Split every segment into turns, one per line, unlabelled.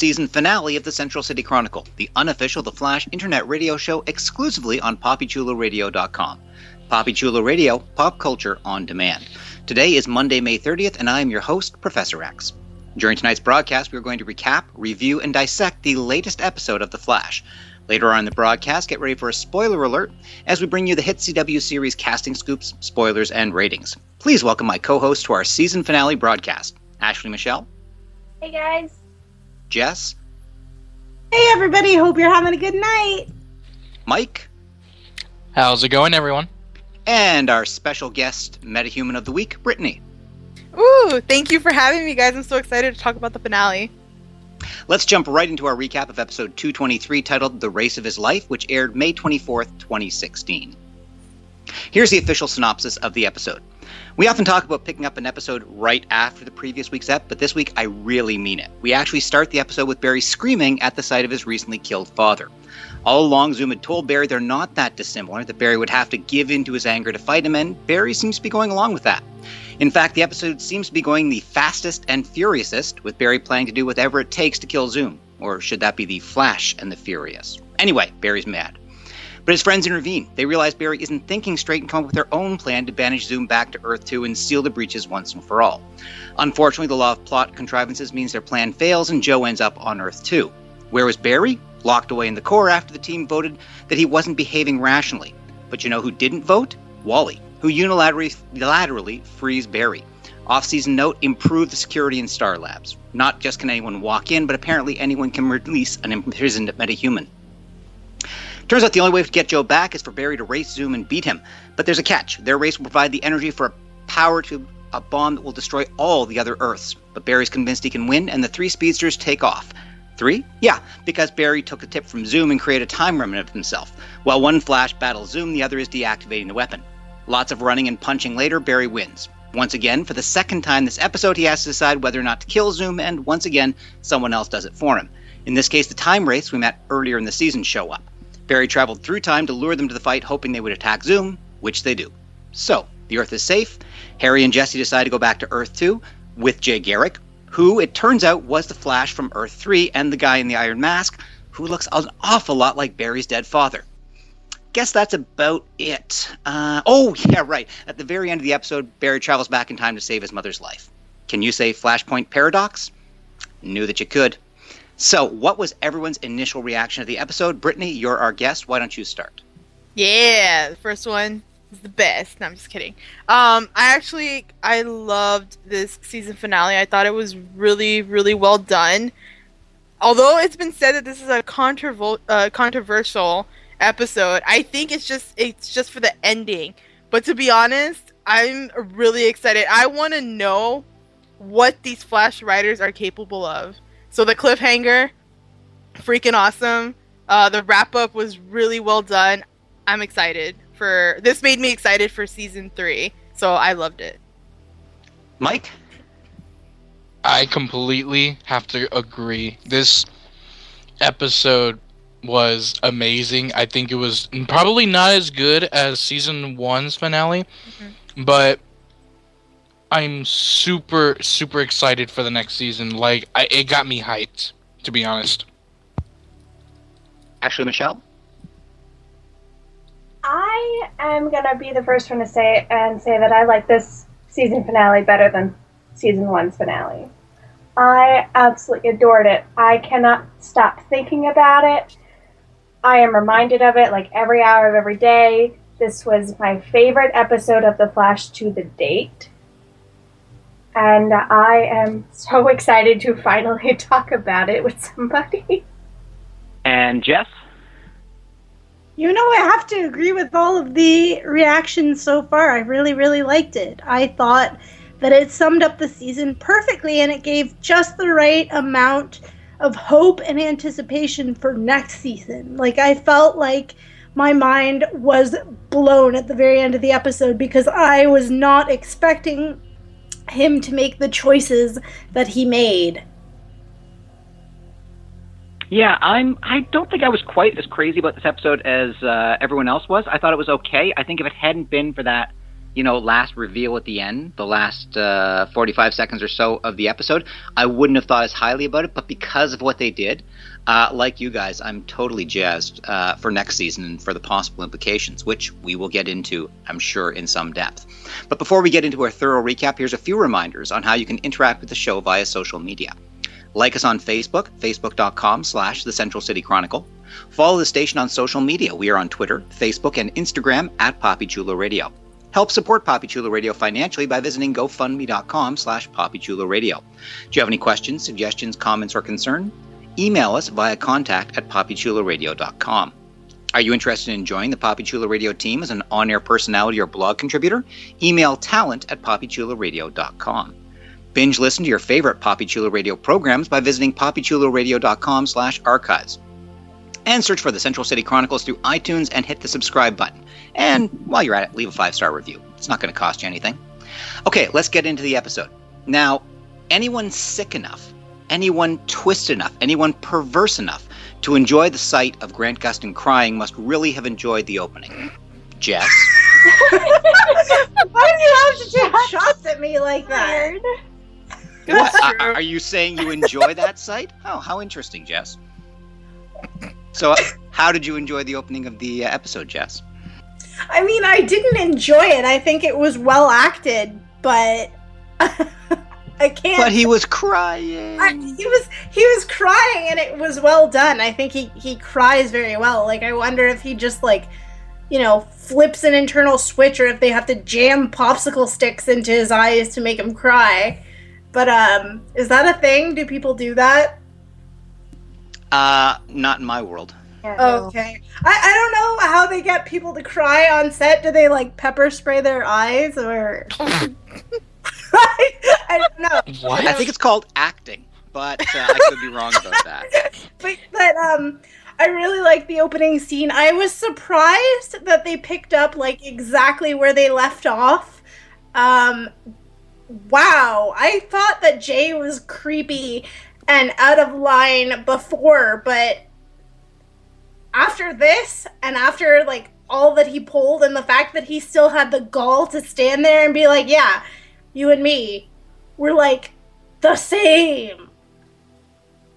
Season finale of the Central City Chronicle, the unofficial The Flash internet radio show exclusively on papichuloradio.com. Papi Chulo Radio, pop culture on demand. Today is Monday, May 30th, and I am your host, Professor Echs. During tonight's broadcast, we are going to recap, review, and dissect the latest episode of The Flash. Later on in the broadcast, get ready for a spoiler alert as we bring you the hit CW series casting scoops, spoilers, and ratings. Please welcome my co host to our season finale broadcast, Ashleigh Michele.
Hey guys.
Jess.
Hey everybody, hope you're having a good night.
Mike.
How's it going, everyone?
And our special guest, MetaHuman of the Week, Brittani.
Ooh, thank you for having me, guys. I'm so excited to talk about the finale.
Let's jump right into our recap of episode 223 titled The Race of His Life, which aired May 24th, 2016. Here's the official synopsis of the episode. We often talk about picking up an episode right after the previous week's ep, but this week I really mean it. We actually start the episode with Barry screaming at the sight of his recently killed father. All along, Zoom had told Barry they're not that dissimilar, that Barry would have to give in to his anger to fight him, and Barry seems to be going along with that. In fact, the episode seems to be going the fastest and furiousest, with Barry planning to do whatever it takes to kill Zoom. Or should that be the Flash and the Furious? Anyway, Barry's mad. But his friends intervene. They realize Barry isn't thinking straight and come up with their own plan to banish Zoom back to Earth 2 and seal the breaches once and for all. Unfortunately, the law of plot contrivances means their plan fails and Joe ends up on Earth 2. Where was Barry? Locked away in the core after the team voted that he wasn't behaving rationally. But you know who didn't vote? Wally, who unilaterally frees Barry. Off season note improve the security in Star Labs. Not just can anyone walk in, but apparently anyone can release an imprisoned metahuman. Turns out the only way to get Joe back is for Barry to race Zoom and beat him. But there's a catch. Their race will provide the energy for a power to a bomb that will destroy all the other Earths. But Barry's convinced he can win, and the three speedsters take off. Three? Yeah, because Barry took a tip from Zoom and created a time remnant of himself. While one Flash battles Zoom, the other is deactivating the weapon. Lots of running and punching later, Barry wins. Once again, for the second time this episode, he has to decide whether or not to kill Zoom, and once again, someone else does it for him. In this case, the time race we met earlier in the season show up. Barry traveled through time to lure them to the fight, hoping they would attack Zoom, which they do. So, the Earth is safe. Harry and Jesse decide to go back to Earth 2 with Jay Garrick, who it turns out was the Flash from Earth 3 and the guy in the Iron Mask, who looks an awful lot like Barry's dead father. Guess that's about it. Uh, oh, yeah, right. At the very end of the episode, Barry travels back in time to save his mother's life. Can you say Flashpoint Paradox? Knew that you could. So, what was everyone's initial reaction to the episode? Brittani, you're our guest. Why don't you start?
Yeah, the first one is the best. No, I'm just kidding. Um, I actually I loved this season finale. I thought it was really, really well done. Although it's been said that this is a controvo- uh, controversial episode, I think it's just it's just for the ending. But to be honest, I'm really excited. I want to know what these Flash writers are capable of. So the cliffhanger, freaking awesome. Uh, the wrap up was really well done. I'm excited for this. Made me excited for season three, so I loved it.
Mike,
I completely have to agree. This episode was amazing. I think it was probably not as good as season one's finale,
Mm-hmm.
but I'm super super excited for the next season. Like, I, it got me hyped, to be honest.
Ashleigh Michele.
I am gonna be the first one to say and say that I like this season finale better than season one's finale. I absolutely adored it. I cannot stop thinking about it. I am reminded of it like every hour of every day. This was my favorite episode of The Flash to the date. And I am so excited to finally talk about it with somebody.
And Jess?
You know, I have to agree with all of the reactions so far. I really, really liked it. I thought that it summed up the season perfectly and it gave just the right amount of hope and anticipation for next season. Like, I felt like my mind was blown at the very end of the episode because I was not expecting him to make the choices that he made.
Yeah, I'm. I don't think I was quite as crazy about this episode as uh, everyone else was. I thought it was okay. I think if it hadn't been for that, you know, last reveal at the end, the last uh, 45 seconds or so of the episode, I wouldn't have thought as highly about it. But because of what they did, uh, like you guys, I'm totally jazzed uh, for next season and for the possible implications, which we will get into, I'm sure, in some depth. But before we get into our thorough recap, here's a few reminders on how you can interact with the show via social media. Like us on Facebook, facebook.com slash the Central City Chronicle. Follow the station on social media. We are on Twitter, Facebook, and Instagram at Papi Chulo Radio. Help support Papi Chulo Radio financially by visiting gofundme.com slash Papi Chulo Do you have any questions, suggestions, comments, or concern? Email us via contact at papichuloradio.com. Are you interested in joining the Papi Chulo Radio team as an on-air personality or blog contributor? Email talent at papichuloradio.com. Binge listen to your favorite Papi Chulo Radio programs by visiting papichuloradio.com slash archives. And search for the Central City Chronicles through iTunes and hit the subscribe button. And while you're at it, leave a five-star review. It's not going to cost you anything. Okay, let's get into the episode. Now, anyone sick enough, anyone twisted enough, anyone perverse enough to enjoy the sight of Grant Gustin crying must really have enjoyed the opening. Jess?
Why do you have to take shots at me like that?
What? Are, are you saying you enjoy that sight? Oh, how interesting, Jess. So, how did you enjoy the opening of the uh, episode, Jess?
I mean, I didn't enjoy it. I think it was well acted, but I can't.
But he was crying.
I, he was he was crying, and it was well done. I think he he cries very well. Like I wonder if he just like, you know, flips an internal switch, or if they have to jam popsicle sticks into his eyes to make him cry. But um, is that a thing? Do people do that?
Uh, not in my world.
Okay. I, I don't know how they get people to cry on set. Do they like pepper spray their eyes or I, I don't know.
What?
I think it's called acting, but uh, I could be wrong about that.
But but um I really like the opening scene. I was surprised that they picked up like exactly where they left off. Um wow, I thought that Jay was creepy and out of line before, but after this and after like all that he pulled and the fact that he still had the gall to stand there and be like, "Yeah, you and me, we're like the same."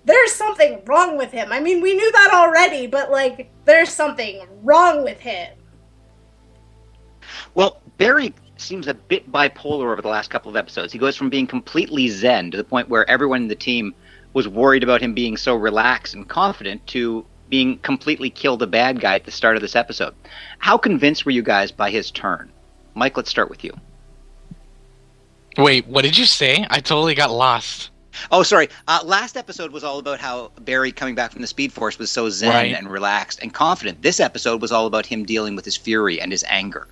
There's something wrong with him. I mean, we knew that already, but like there's something wrong with him.
Well, Barry seems a bit bipolar over the last couple of episodes. He goes from being completely zen to the point where everyone in the team was worried about him being so relaxed and confident to being completely killed a bad guy at the start of this episode. How convinced were you guys by his turn? Mike, let's start with you.
Wait, what did you say? I totally got lost.
Oh, sorry. Uh, last episode was all about how Barry coming back from the Speed Force was so zen
Right.
and relaxed and confident. This episode was all about him dealing with his fury and his anger.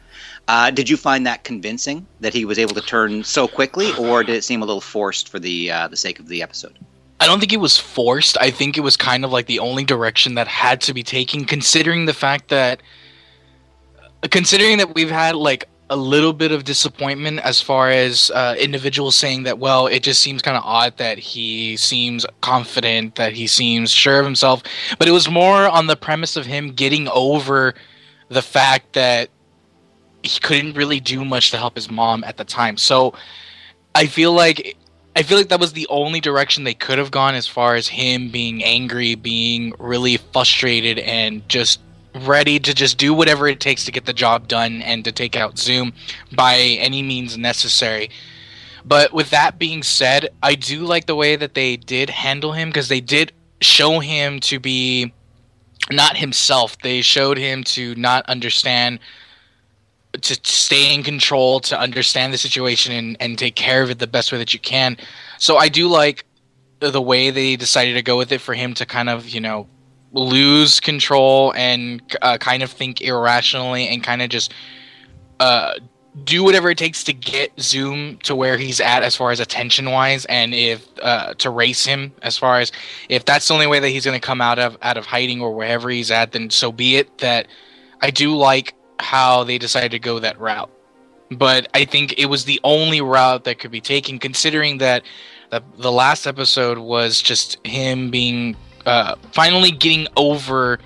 Uh, did you find that convincing that he was able to turn so quickly, or did it seem a little forced for the uh, the sake of the episode?
I don't think it was forced. I think it was kind of like the only direction that had to be taken, considering the fact that, considering that we've had like a little bit of disappointment as far as uh, individuals saying that, well, it just seems kind of odd that he seems confident, that he seems sure of himself. But it was more on the premise of him getting over the fact that he couldn't really do much to help his mom at the time. So I feel like I feel like that was the only direction they could have gone as far as him being angry, being really frustrated, and just ready to just do whatever it takes to get the job done and to take out Zoom by any means necessary. But with that being said, I do like the way that they did handle him because they did show him to be not himself. They showed him to not understand to stay in control, to understand the situation and, and take care of it the best way that you can. So I do like the way they decided to go with it for him to kind of, you know, lose control and uh, kind of think irrationally and kind of just uh, do whatever it takes to get Zoom to where he's at as far as attention wise, and if uh, to race him as far as if that's the only way that he's going to come out of out of hiding or wherever he's at, then so be it. That I do like how they decided to go that route, but I think it was the only route that could be taken, considering that the the last episode was just him being uh, finally getting over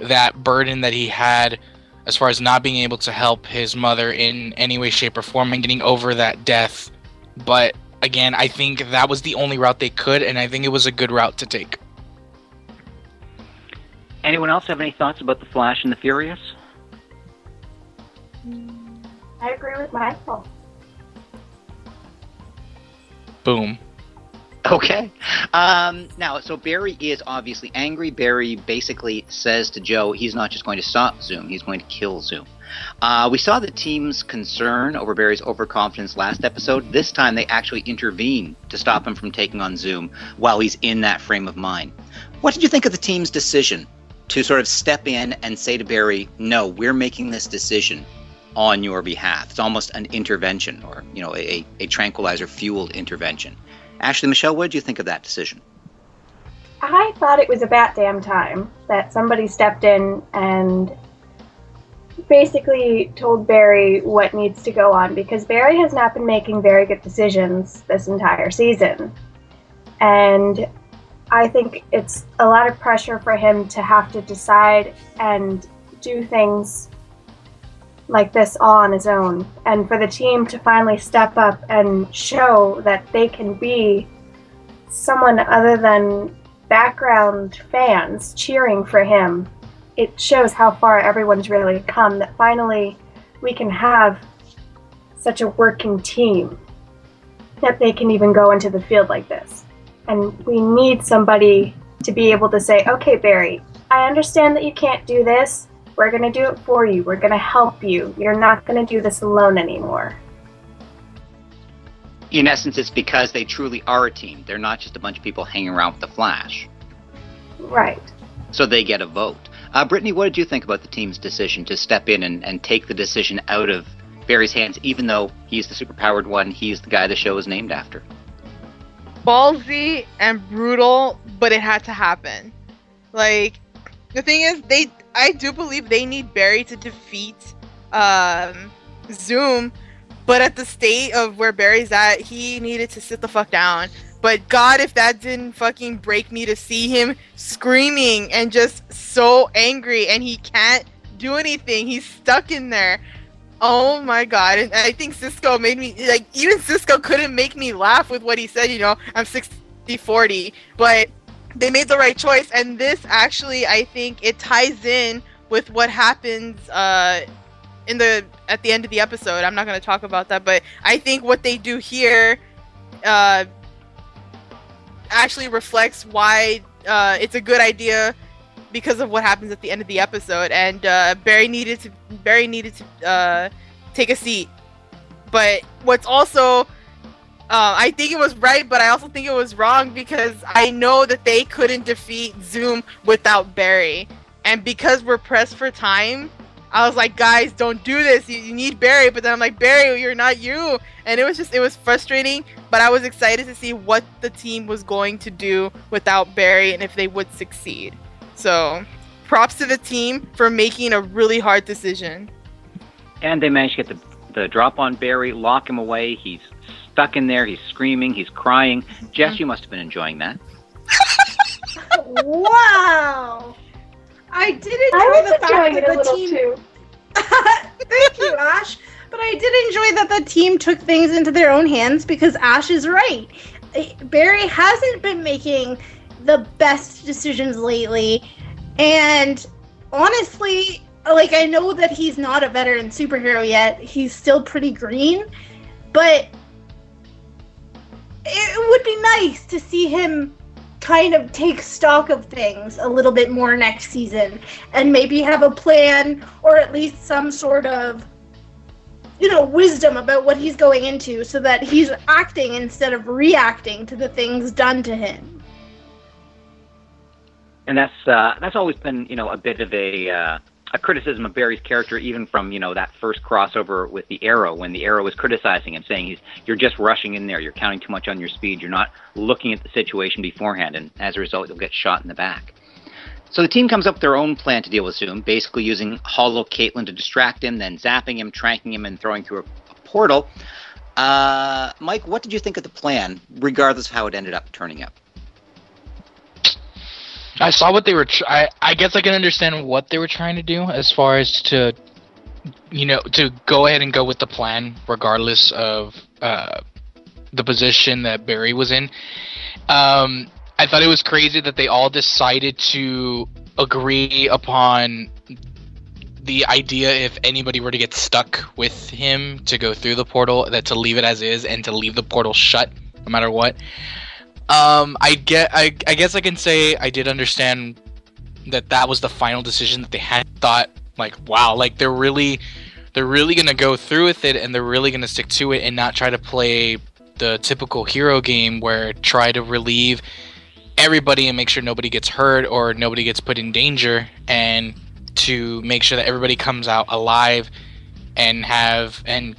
that burden that he had as far as not being able to help his mother in any way, shape, or form and getting over that death. But again, I think that was the only route they could, and I think it was a good route to take.
Anyone else have any thoughts about the Flash and the Furious?
I agree with Michael.
Boom.
Okay. Um, now, so Barry is obviously angry. Barry basically says to Joe he's not just going to stop Zoom, he's going to kill Zoom. Uh, we saw the team's concern over Barry's overconfidence last episode. This time they actually intervene to stop him from taking on Zoom while he's in that frame of mind. What did you think of the team's decision to sort of step in and say to Barry, no, we're making this decision on your behalf? It's almost an intervention or, you know, a, a tranquilizer fueled intervention. Ashleigh Michele, what did you think of that decision?
I thought it was about damn time that somebody stepped in and basically told Barry what needs to go on because Barry has not been making very good decisions this entire season. And I think it's a lot of pressure for him to have to decide and do things like this all on his own. And for the team to finally step up and show that they can be someone other than background fans cheering for him it shows how far everyone's really come that finally we can have such a working team that they can even go into the field like this. And we need somebody to be able to say okay barry i understand that you can't do this we're going to do it for you. We're going to help you. You're not going to do this alone anymore.
In essence, it's because they truly are a team. They're not just a bunch of people hanging around with the Flash.
Right.
So they get a vote. Uh, Brittani, what did you think about the team's decision to step in and, and take the decision out of Barry's hands, even though he's the superpowered one, he's the guy the show is named after?
Ballsy and brutal, but it had to happen. Like, the thing is, they I do believe they need Barry to defeat um, Zoom, but at the state of where Barry's at, he needed to sit the fuck down. But God, if that didn't fucking break me to see him screaming and just so angry and he can't do anything, he's stuck in there. Oh my god. And I think Cisco made me like even Cisco couldn't make me laugh with what he said, you know, I'm 60 40. But they made the right choice. And this actually i think it ties in with what happens uh in the at the end of the episode. I'm not going to talk about that but i think what they do here uh actually reflects why uh it's a good idea because of what happens at the end of the episode. And uh barry needed to barry needed to uh take a seat. But what's also uh, I think it was right, but I also think it was wrong because I know that they couldn't defeat Zoom without Barry. And because we're pressed for time, I was like, guys, don't do this. You, you, need Barry. But then I'm like, Barry, you're not you. And it was just, it was frustrating. But I was excited to see what the team was going to do without Barry and if they would succeed. So props to the team for making a really hard decision.
And they managed to get the, the drop on Barry, lock him away. He's stuck in there. He's screaming. He's crying. Jess, you must have been enjoying that.
wow. I did enjoy the fact that the team. Thank you, Ash. But I did enjoy that the team took things into their own hands because Ash is right. Eh, Barry hasn't been making the best decisions lately. And honestly, like, I know that he's not a veteran superhero yet. He's still pretty green. But it would be nice to see him kind of take stock of things a little bit more next season and maybe have a plan or at least some sort of you know, wisdom about what he's going into so that he's acting instead of reacting to the things done to him.
And that's uh, that's always been, you know, a bit of a uh, a criticism of Barry's character, even from you know that first crossover with the Arrow, when the Arrow was criticizing him, saying he's you're just rushing in there, you're counting too much on your speed, you're not looking at the situation beforehand, and as a result, you'll get shot in the back. So the team comes up with their own plan to deal with Zoom, basically using Hollow Caitlin to distract him, then zapping him, tranking him, and throwing through a, a portal. Uh, Mike, what did you think of the plan, regardless of how it ended up turning out?
I saw what they were. Tr- I I guess I can understand what they were trying to do as far as to, you know, to go ahead and go with the plan regardless of uh, the position that Barry was in. Um, I thought it was crazy that they all decided to agree upon the idea if anybody were to get stuck with him to go through the portal that to leave it as is and to leave the portal shut no matter what um i get I, I guess i can say i did understand that that was the final decision that they had. Thought like wow like they're really they're really gonna go through with it and they're really gonna stick to it and not try to play the typical hero game where try to relieve everybody and make sure nobody gets hurt or nobody gets put in danger and to make sure that everybody comes out alive and have and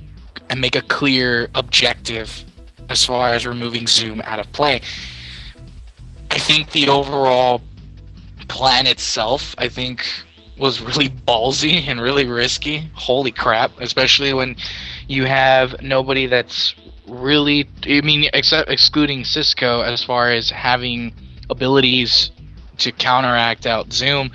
and make a clear objective as far as removing zoom out of play i think the overall plan itself i think was really ballsy and really risky holy crap especially when you have nobody that's really i mean except excluding cisco as far as having abilities to counteract out Zoom.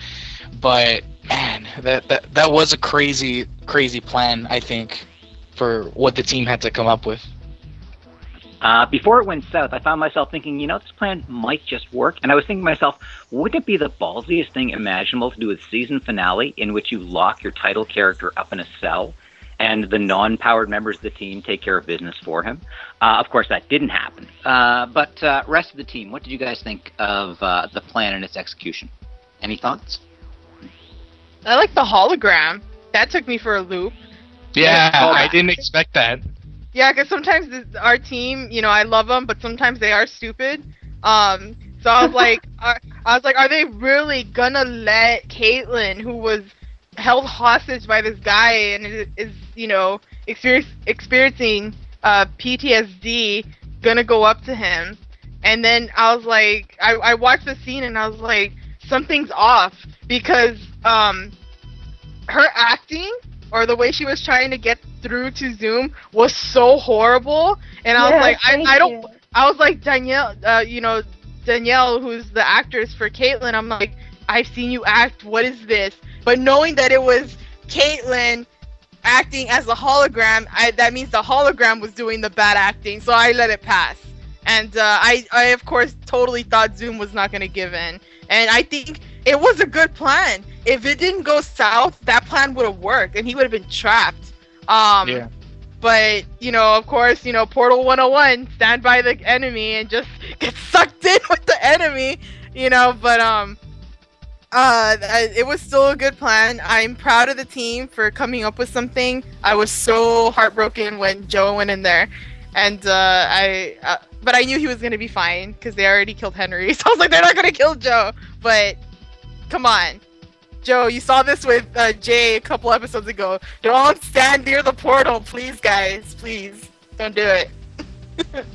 But man, that, that that was a crazy, crazy plan. I think for what the team had to come up with.
Uh, before it went south, I found myself thinking, you know, this plan might just work. And I was thinking to myself, wouldn't it be the ballsiest thing imaginable to do a season finale in which you lock your title character up in a cell and the non-powered members of the team take care of business for him. Uh, of course, that didn't happen. Uh, but uh, rest of the team, what did you guys think of uh, the plan and its execution? Any thoughts?
I like the hologram. That took me for a loop.
Yeah, I didn't expect that.
Yeah, because sometimes this, our team, you know, I love them, but sometimes they are stupid. Um, so I was like, I, I was like, are they really gonna let Caitlin, who was held hostage by this guy and is, is you know experience, experiencing uh, PTSD gonna go up to him and then I was like I, I watched the scene and I was like something's off because um her acting or the way she was trying to get through to Zoom was so horrible and I
Yeah,
was like I, I don't
you.
I was like Danielle uh, you know Danielle who's the actress for Caitlin I'm like I've seen you act what is this but knowing that it was Caitlin acting as a hologram, I, that means the hologram was doing the bad acting, so I let it pass. And uh, I, I of course totally thought Zoom was not going to give in, and I think it was a good plan. If it didn't go south, that plan would have worked, and he would have been trapped. Um,
Yeah.
But you know, of course, you know, Portal 101, stand by the enemy and just get sucked in with the enemy. You know, but um, uh, it was still a good plan. I'm proud of the team for coming up with something. I was so heartbroken when Joe went in there, and uh, I, uh, but I knew he was gonna be fine because they already killed Henry. So I was like, they're not gonna kill Joe. But come on, Joe, you saw this with uh, Jay a couple episodes ago. Don't stand near the portal, please, guys. Please, don't do it.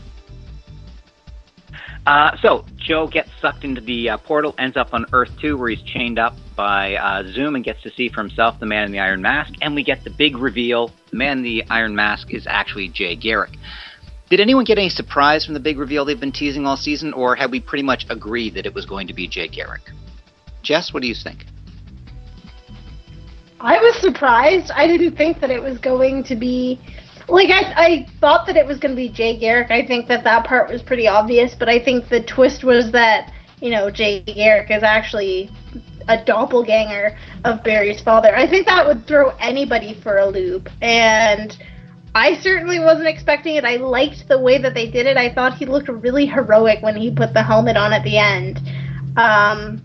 Uh, so Joe gets sucked into the uh, portal, ends up on Earth 2, where he's chained up by uh, Zoom and gets to see for himself the man in the Iron Mask. And we get the big reveal: the man in the Iron Mask is actually Jay Garrick. Did anyone get any surprise from the big reveal they've been teasing all season, or had we pretty much agreed that it was going to be Jay Garrick? Jess, what do you think?
I was surprised. I didn't think that it was going to be like I I thought that it was going to be Jay Garrick. I think that that part was pretty obvious, but I think the twist was that you know Jay Garrick is actually a doppelganger of Barry's father. I think that would throw anybody for a loop, and I certainly wasn't expecting it. I liked the way that they did it. I thought he looked really heroic when he put the helmet on at the end. Um,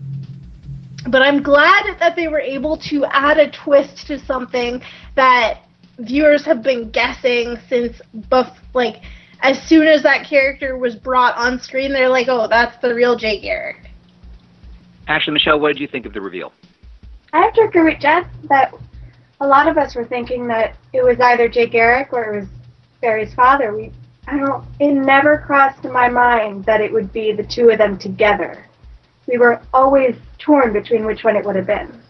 but I'm glad that they were able to add a twist to something that viewers have been guessing since buff like as soon as that character was brought on screen, they're like, "Oh, that's the real Jay Garrick."
Ashleigh Michele, what did you think of the reveal?
I have to agree with Jess that a lot of us were thinking that it was either Jay Garrick or it was Barry's father. We, I don't. It never crossed my mind that it would be the two of them together. We were always torn between which one it would have been.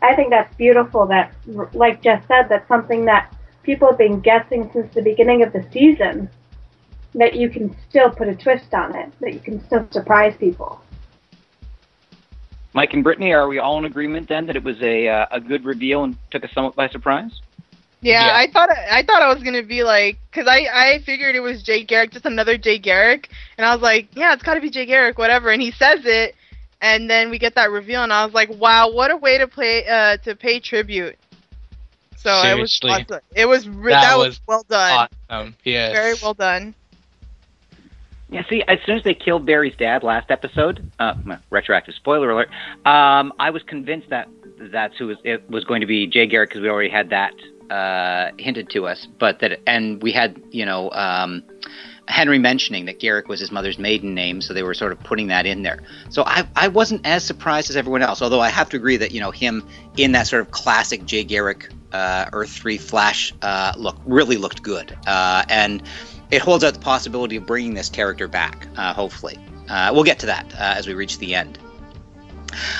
I think that's beautiful. That, like Jess said, that's something that people have been guessing since the beginning of the season. That you can still put a twist on it. That you can still surprise people.
Mike and Brittani, are we all in agreement then that it was a uh, a good reveal and took us somewhat by surprise?
Yeah,
Yeah.
I thought I thought I was gonna be like, cause I I figured it was Jay Garrick, just another Jay Garrick, and I was like, yeah, it's gotta be Jay Garrick, whatever. And he says it, and then we get that reveal, and I was like, wow, what a way to play uh to pay tribute. So it was
Seriously.
awesome. It was re-
That
that, was,
was
well done,
Awesome. Yes.
very well done.
Yeah, see, as soon as they killed Barry's dad last episode, uh, retroactive spoiler alert, um, I was convinced that that's who was, it was going to be Jay Garrick because we already had that uh, hinted to us. But that, and we had, you know, um, Henry mentioning that Garrick was his mother's maiden name, so they were sort of putting that in there. So I, I wasn't as surprised as everyone else, although I have to agree that, you know, him in that sort of classic Jay Garrick uh, Earth 3 Flash uh, look really looked good. Uh, and it holds out the possibility of bringing this character back, uh, hopefully. Uh, we'll get to that as we reach the end.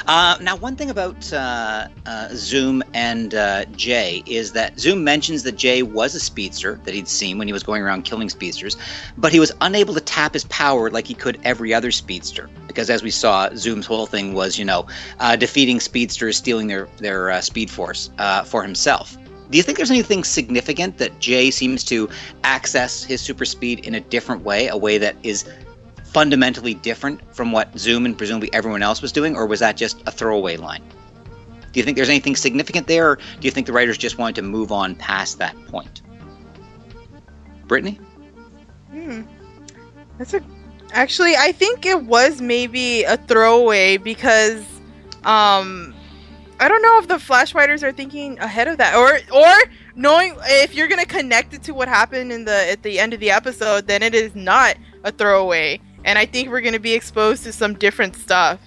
Uh, now, one thing about uh, uh, Zoom and uh, Jay is that Zoom mentions that Jay was a speedster that he'd seen when he was going around killing speedsters, but he was unable to tap his power like he could every other speedster. Because as we saw, Zoom's whole thing was, you know, uh, defeating speedsters, stealing their their uh, speed force for himself. Do you think there's anything significant that Jay seems to access his super speed in a different way, a way that is fundamentally different from what Zoom and presumably everyone else was doing, or was that just a throwaway line? Do you think there's anything significant there, or do you think the writers just wanted to move on past that point? Brittani?
Hmm. That's a. Actually, I think it was maybe a throwaway because, um, I don't know if the Flash writers are thinking ahead of that, or or knowing if you're gonna connect it to what happened in the at the end of the episode, then it is not a throwaway, and I think we're gonna be exposed to some different stuff.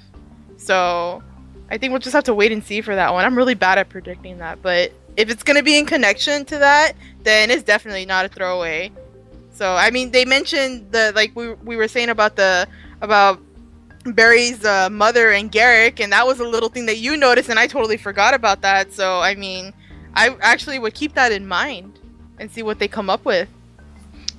So, I think we'll just have to wait and see for that one. I'm really bad at predicting that, but if it's gonna be in connection to that, then it's definitely not a throwaway. So I mean, they mentioned the like we we were saying about the about Barry's uh, mother and Garrick, and that was a little thing that you noticed, and I totally forgot about that. So I mean, I actually would keep that in mind and see what they come up with.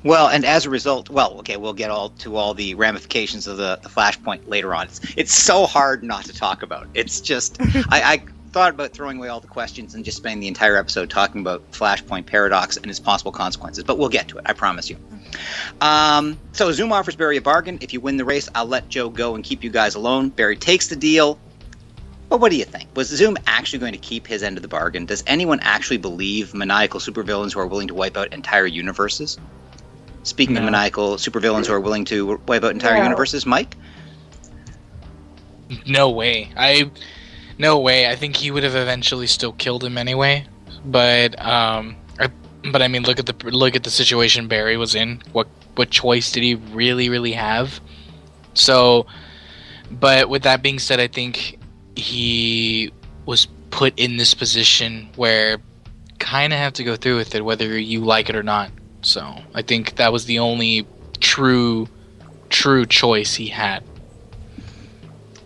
Well, and as a result, well, okay, we'll get all to all the ramifications of the, the flashpoint later on. It's, it's so hard not to talk about. It's just, I, I thought about throwing away all the questions and just spending the entire episode talking about Flashpoint Paradox and its possible consequences, but we'll get to it, I promise you. Um, so Zoom offers Barry a bargain. If you win the race, I'll let Joe go and keep you guys alone. Barry takes the deal. But what do you think? Was Zoom actually going to keep his end of the bargain? Does anyone actually believe maniacal supervillains who are willing to wipe out entire universes? Speaking of maniacal supervillains who are willing to wipe out entire
No.
universes, Mike?
No way. I no way. I think he would have eventually still killed him anyway. But um I, but I mean look at the look at the situation Barry was in. What what choice did he really really have? So but with that being said, I think he was put in this position where kind of have to go through with it whether you like it or not. So, I think that was the only true true choice he had.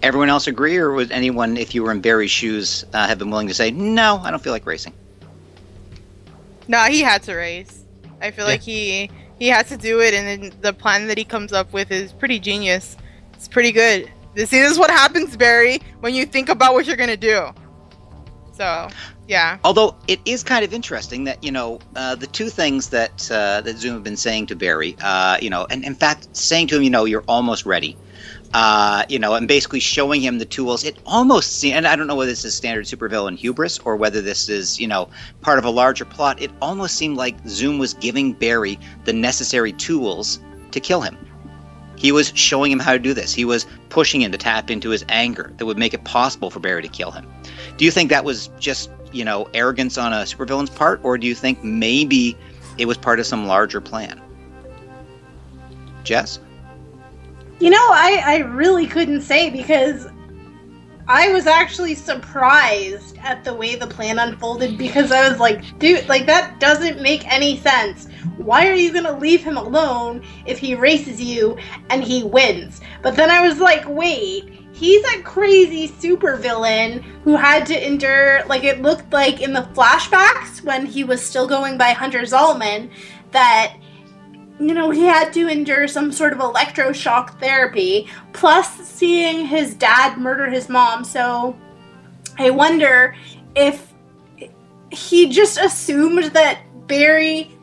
Everyone else agree, or would anyone, if you were in Barry's shoes, uh, have been willing to say, no, I don't feel like racing?
Nah, he had to race. I feel
Yeah.
like he he had to do it, and then the plan that he comes up with is pretty genius. It's pretty good. This is what happens, Barry, when you think about what you're gonna do. So, yeah.
Although it is kind of interesting that you know uh, the two things that uh, that Zoom have been saying to Barry, uh, you know, and in fact saying to him, you know, you're almost ready, uh, you know, and basically showing him the tools. It almost seems, and I don't know whether this is standard supervillain hubris or whether this is you know part of a larger plot. It almost seemed like Zoom was giving Barry the necessary tools to kill him. He was showing him how to do this. He was pushing him to tap into his anger that would make it possible for Barry to kill him. Do you think that was just you know, arrogance on a supervillain's part, or do you think maybe it was part of some larger plan? Jess?
You know, I, I really couldn't say because I was actually surprised at the way the plan unfolded because I was like, dude, like that doesn't make any sense. Why are you gonna leave him alone if he races you and he wins? But then I was like, wait, he's a crazy supervillain who had to endure like it looked like in the flashbacks when he was still going by Hunter Zolomon that you know, he had to endure some sort of electroshock therapy, plus seeing his dad murder his mom. So I wonder if he just assumed that Barry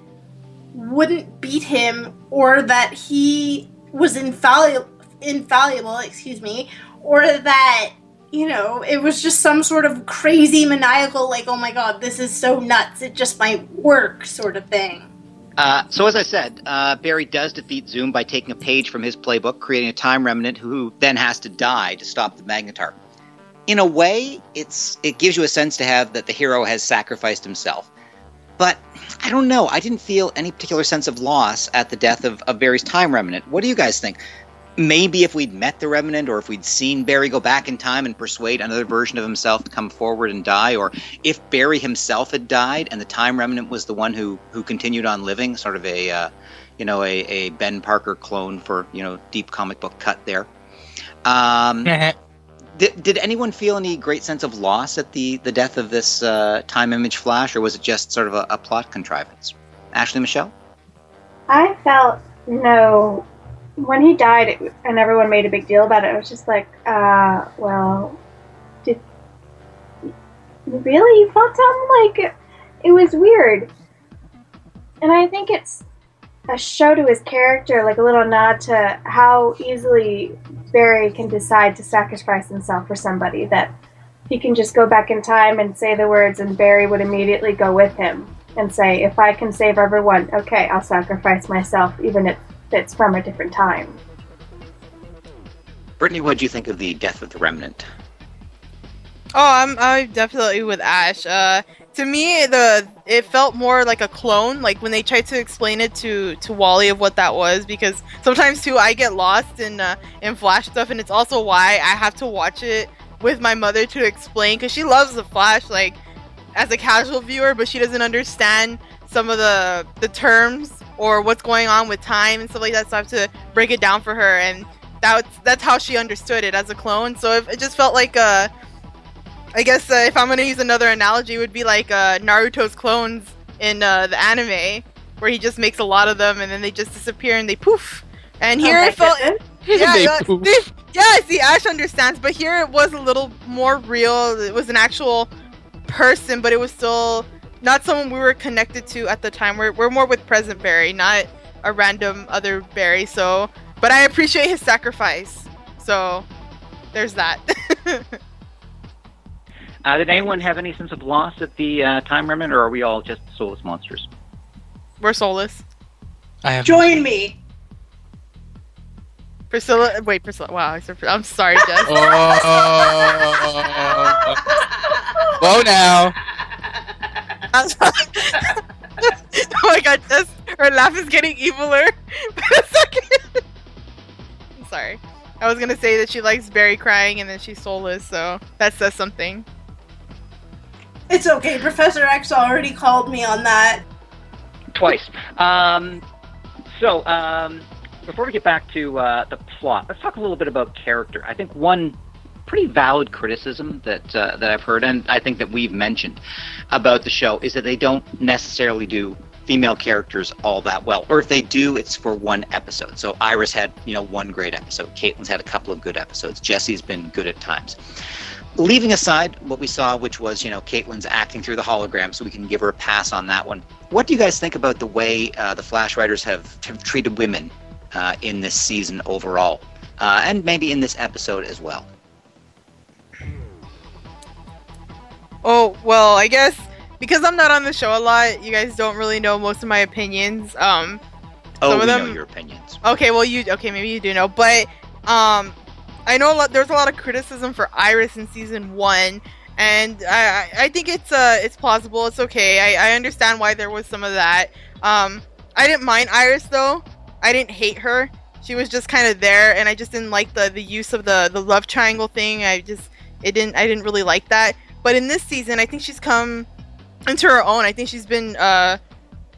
wouldn't beat him or that he was infallible, infallible, excuse me, or that you know, it was just some sort of crazy maniacal, like, oh my god, this is so nuts, it just might work sort of thing.
Uh, so as I said, uh, Barry does defeat Zoom by taking a page from his playbook, creating a time remnant who then has to die to stop the Magnetar. In a way, it's it gives you a sense to have that the hero has sacrificed himself. But I don't know. I didn't feel any particular sense of loss at the death of, of Barry's time remnant. What do you guys think? Maybe if we'd met the Revenant or if we'd seen Barry go back in time and persuade another version of himself to come forward and die, or if Barry himself had died and the Time Remnant was the one who who continued on living, sort of a uh, you know a, a Ben Parker clone for you know deep comic book cut there. Um, did, did anyone feel any great sense of loss at the the death of this uh, time image flash, or was it just sort of a, a plot contrivance? Ashleigh Michele.
I felt no when he died and everyone made a big deal about it, I was just like, uh, well, did really you something like it was weird, and I think it's a show to his character, like a little nod to how easily Barry can decide to sacrifice himself for somebody. That he can just go back in time and say the words, and Barry would immediately go with him and say, "If I can save everyone, okay, I'll sacrifice myself, even if it's from a different time.
Brittani, what do you think of the death of the remnant?
Oh, I'm I'm definitely with Ash. Uh, to me, the it felt more like a clone. Like when they tried to explain it to to Wally of what that was, because sometimes too I get lost in uh, in Flash stuff, and it's also why I have to watch it with my mother to explain, because she loves the Flash, like as a casual viewer, but she doesn't understand some of the the terms or what's going on with time and stuff like that. So I have to break it down for her, and that's that's how she understood it as a clone. So it just felt like uh, I guess uh, if I'm gonna use another analogy, it would be like uh, Naruto's clones in uh, the anime, where he just makes a lot of them and then they just disappear and they poof. And here oh it felt, yeah, yeah, yeah. See, Ash understands, but here it was a little more real. It was an actual person, but it was still not someone we were connected to at the time. We're, we're more with present Barry, not a random other Barry. So, but I appreciate his sacrifice. So, there's that.
uh, did anyone have any sense of loss at the uh, time remnant, or are we all just soulless monsters?
We're soulless.
I have Join me.
Priscilla, wait, Priscilla. Wow, I'm sorry, Jess. oh,
whoa now.
oh my god, just her laugh is getting eviler. I'm sorry. I was gonna say that she likes Barry crying and then she's soulless, so that says something.
It's okay. Professor Echs already called me on that.
Twice. Um, so, um, before we get back to uh, the plot, let's talk a little bit about character. I think one pretty valid criticism that uh, that I've heard, and I think that we've mentioned about the show is that they don't necessarily do female characters all that well, or if they do, it's for one episode. So Iris had you know one great episode, Caitlin's had a couple of good episodes, Jesse's been good at times. Leaving aside what we saw, which was you know Caitlin's acting through the hologram, so we can give her a pass on that one. What do you guys think about the way uh, the Flash writers have, treated women uh, in this season overall, uh, and maybe in this episode as well?
Oh, well, I guess because I'm not on the show a lot, you guys don't really know most of my opinions. Um,
oh, some of them, know your opinions.
Okay, well, you okay? Maybe you do know, but um, I know a lot, there's a lot of criticism for Iris in season one, and I I think it's uh it's plausible. It's okay. I I understand why there was some of that. Um, I didn't mind Iris though. I didn't hate her. She was just kind of there, and I just didn't like the the use of the the love triangle thing. I just it didn't I didn't really like that. But in this season, I think she's come into her own. I think she's been uh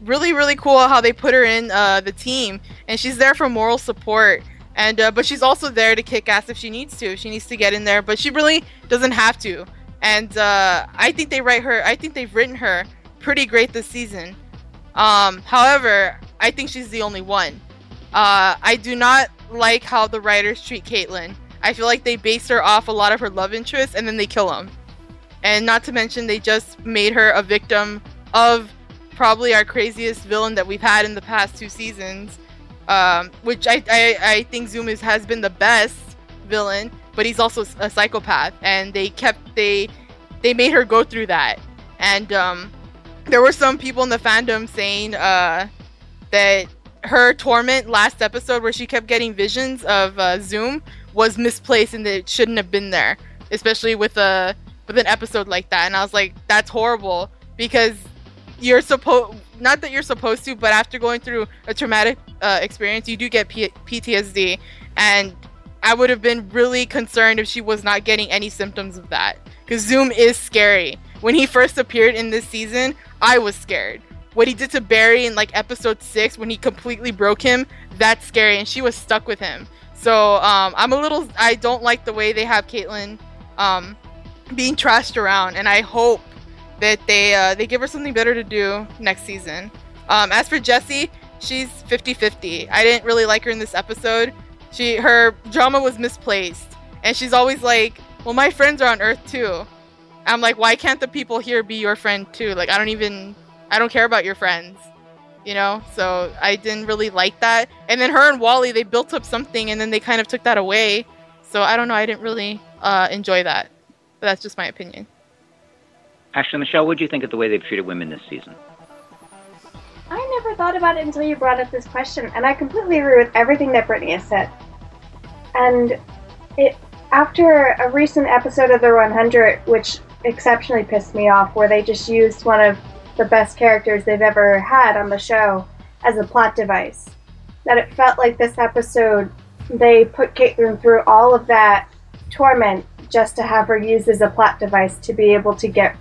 really really cool how they put her in uh the team, and she's there for moral support. And uh, but she's also there to kick ass if she needs to. If she needs to get in there, but she really doesn't have to. And uh, I think they write her. I think they've written her pretty great this season. Um, however, I think she's the only one. Uh, I do not like how the writers treat Caitlin. I feel like they base her off a lot of her love interests and then they kill them. And not to mention, they just made her a victim of probably our craziest villain that we've had in the past two seasons. Um, which I, I, I think Zoom is, has been the best villain, but he's also a psychopath. And they kept they they made her go through that. And um, there were some people in the fandom saying uh, that her torment last episode, where she kept getting visions of uh, Zoom, was misplaced and that it shouldn't have been there, especially with a with an episode like that. And I was like, that's horrible because you're supposed not that you're supposed to, but after going through a traumatic uh, experience, you do get P- PTSD, and I would have been really concerned if she was not getting any symptoms of that. Because Zoom is scary. When he first appeared in this season, I was scared. What he did to Barry in like episode six when he completely broke him, that's scary, and she was stuck with him. So um, I'm a little. I don't like the way they have Caitlin um, being trashed around, and I hope that they uh, they give her something better to do next season. Um, as for Jesse, she's 50-50. I didn't really like her in this episode. She her drama was misplaced, and she's always like, "Well, my friends are on Earth too." I'm like, why can't the people here be your friend too? Like, I don't even, I don't care about your friends, you know? So I didn't really like that. And then her and Wally, they built up something and then they kind of took that away. So I don't know, I didn't really uh, enjoy that. But that's just my opinion.
Ashleigh Michele, what do you think of the way they've treated women this season?
I never thought about it until you brought up this question, and I completely agree with everything that Brittani has said. And it after a recent episode of the 100, which exceptionally pissed me off, where they just used one of the best characters they've ever had on the show as a plot device. That it felt like this episode, they put Caitlin through all of that torment just to have her used as a plot device to be able to get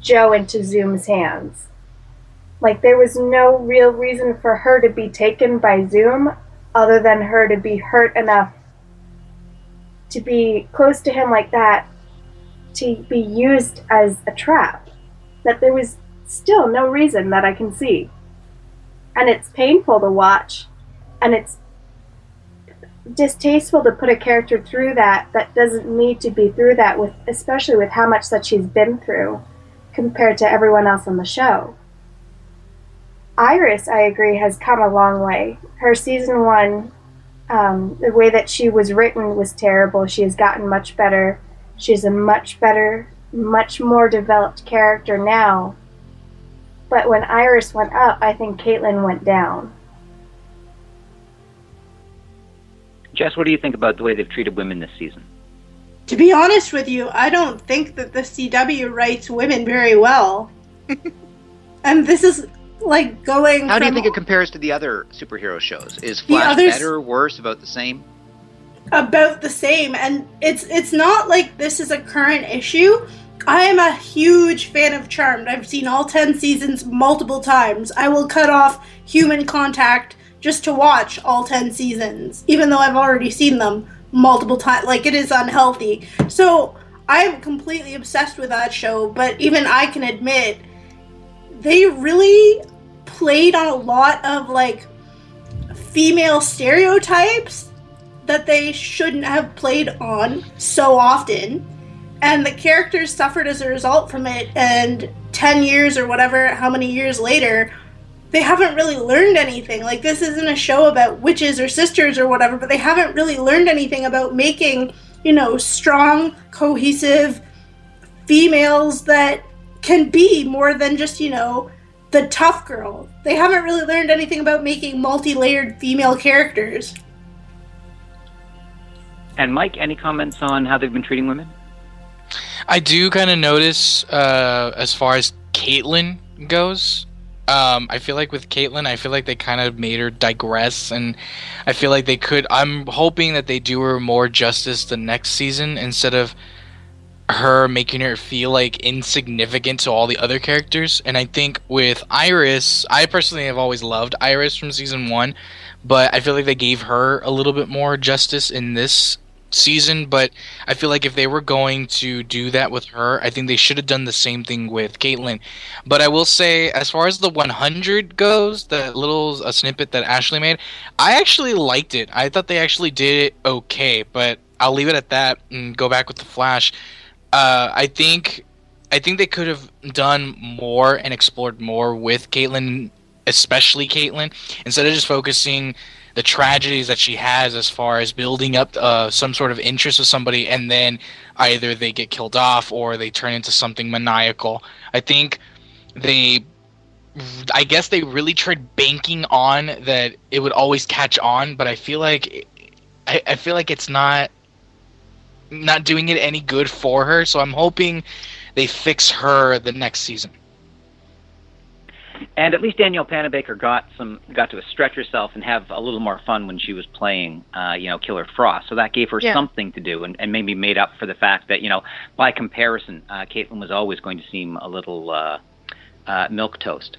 Joe into Zoom's hands. Like, there was no real reason for her to be taken by Zoom other than her to be hurt enough to be close to him like that to be used as a trap. That there was still no reason that I can see. And it's painful to watch, and it's distasteful to put a character through that that doesn't need to be through that with especially with how much that she's been through compared to everyone else on the show. Iris, I agree, has come a long way. Her season one, um, the way that she was written was terrible. She has gotten much better. She's a much better, much more developed character now. But when Iris went up, I think Caitlin went down.
Jess, what do you think about the way they've treated women this season?
To be honest with you, I don't think that the CW writes women very well. and this is like going.
How do you think it compares to the other superhero shows? Is
The
Flash
others-
better, worse, about the same?
about the same and it's it's not like this is a current issue i am a huge fan of charmed i've seen all 10 seasons multiple times i will cut off human contact just to watch all 10 seasons even though i've already seen them multiple times like it is unhealthy. So i'm completely obsessed with that show but even i can admit they really played on a lot of like female stereotypes that they shouldn't have played on so often. And the characters suffered as a result from it and 10 years or whatever how many years later they haven't really learned anything like this isn't a show about witches or sisters or whatever but they haven't really learned anything about making you know strong cohesive females that can be more than just you know the tough girl they haven't really learned anything about making multi-layered female characters
And Mike, any comments on how they've been treating women?
I do kind of notice uh, as far as Caitlin goes. Um, I feel like with Caitlin, I feel like they kind of made her digress, and I feel like they could. I'm hoping that they do her more justice the next season instead of her making her feel like insignificant to all the other characters. And I think with Iris, I personally have always loved Iris from season one, but I feel like they gave her a little bit more justice in this season, but I feel like if they were going to do that with her, I think they should have done the same thing with Caitlin. But I will say, as far as the 100 goes, the little uh, snippet that Ashleigh made, I actually liked it. I thought they actually did it okay, but I'll leave it at that and go back with the Flash. Uh, I think. I think they could have done more and explored more with Caitlin, especially Caitlin, instead of just focusing the tragedies that she has as far as building up uh, some sort of interest with somebody and then either they get killed off or they turn into something maniacal. I think they I guess they really tried banking on that it would always catch on, but I feel like I, I feel like it's not not doing it any good for her. So I'm hoping they fix her the next season.
And at least Danielle Panabaker got some got to stretch herself and have a little more fun when she was playing, uh, you know, Killer Frost. So that gave her
Yeah.
something to do, and, and maybe made up for the fact that you know, by comparison, uh, Caitlin was always going to seem a little uh, uh, milk toast.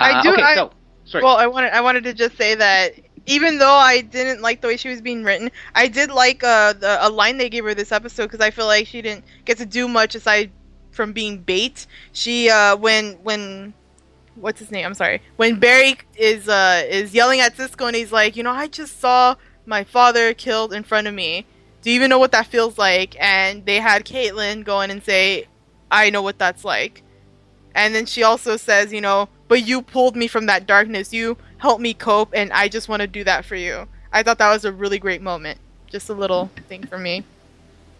I
Uh,
do-
Okay,
I-
so sorry.
Well, I wanted I wanted to just say that even though I didn't like the way she was being written, I did like uh, the, a line they gave her this episode because I feel like she didn't get to do much aside from being bait. She uh, when when what's his name? I'm sorry. When Barry is uh, is yelling at Cisco and he's like, you know, I just saw my father killed in front of me. Do you even know what that feels like? And they had Caitlin go in and say, I know what that's like. And then she also says, you know, but you pulled me from that darkness. You helped me cope, and I just want to do that for you. I thought that was a really great moment. Just a little thing for me.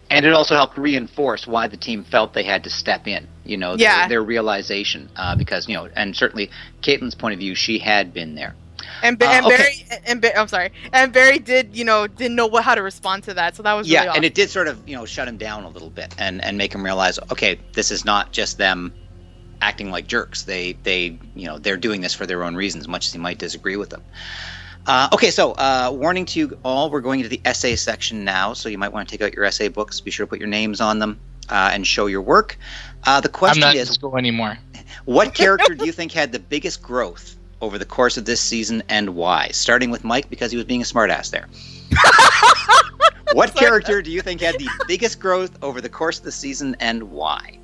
And it also helped reinforce why the team felt they had to step in. You know,
Yeah.
their, their realization, uh, because you know, and certainly Caitlin's point of view, she had been there.
And,
Uh,
and
okay.
Barry, and Ba- I'm sorry, and Barry did, you know, didn't know what how to respond to that. So that was
yeah,
really awesome.
and it did sort of you know shut him down a little bit and and make him realize, okay, this is not just them acting like jerks. They they you know they're doing this for their own reasons, much as he might disagree with them. Uh, okay, so uh, warning to you all, we're going into the essay section now, so you might want to take out your essay books. Be sure to put your names on them uh, and show your work. Uh, the
I'm
question
not in
is,
school anymore.
what character do you think had the biggest growth over the course of this season and why? Starting with Mike because he was being a smartass there. what character do you think had the biggest growth over the course of the season and why?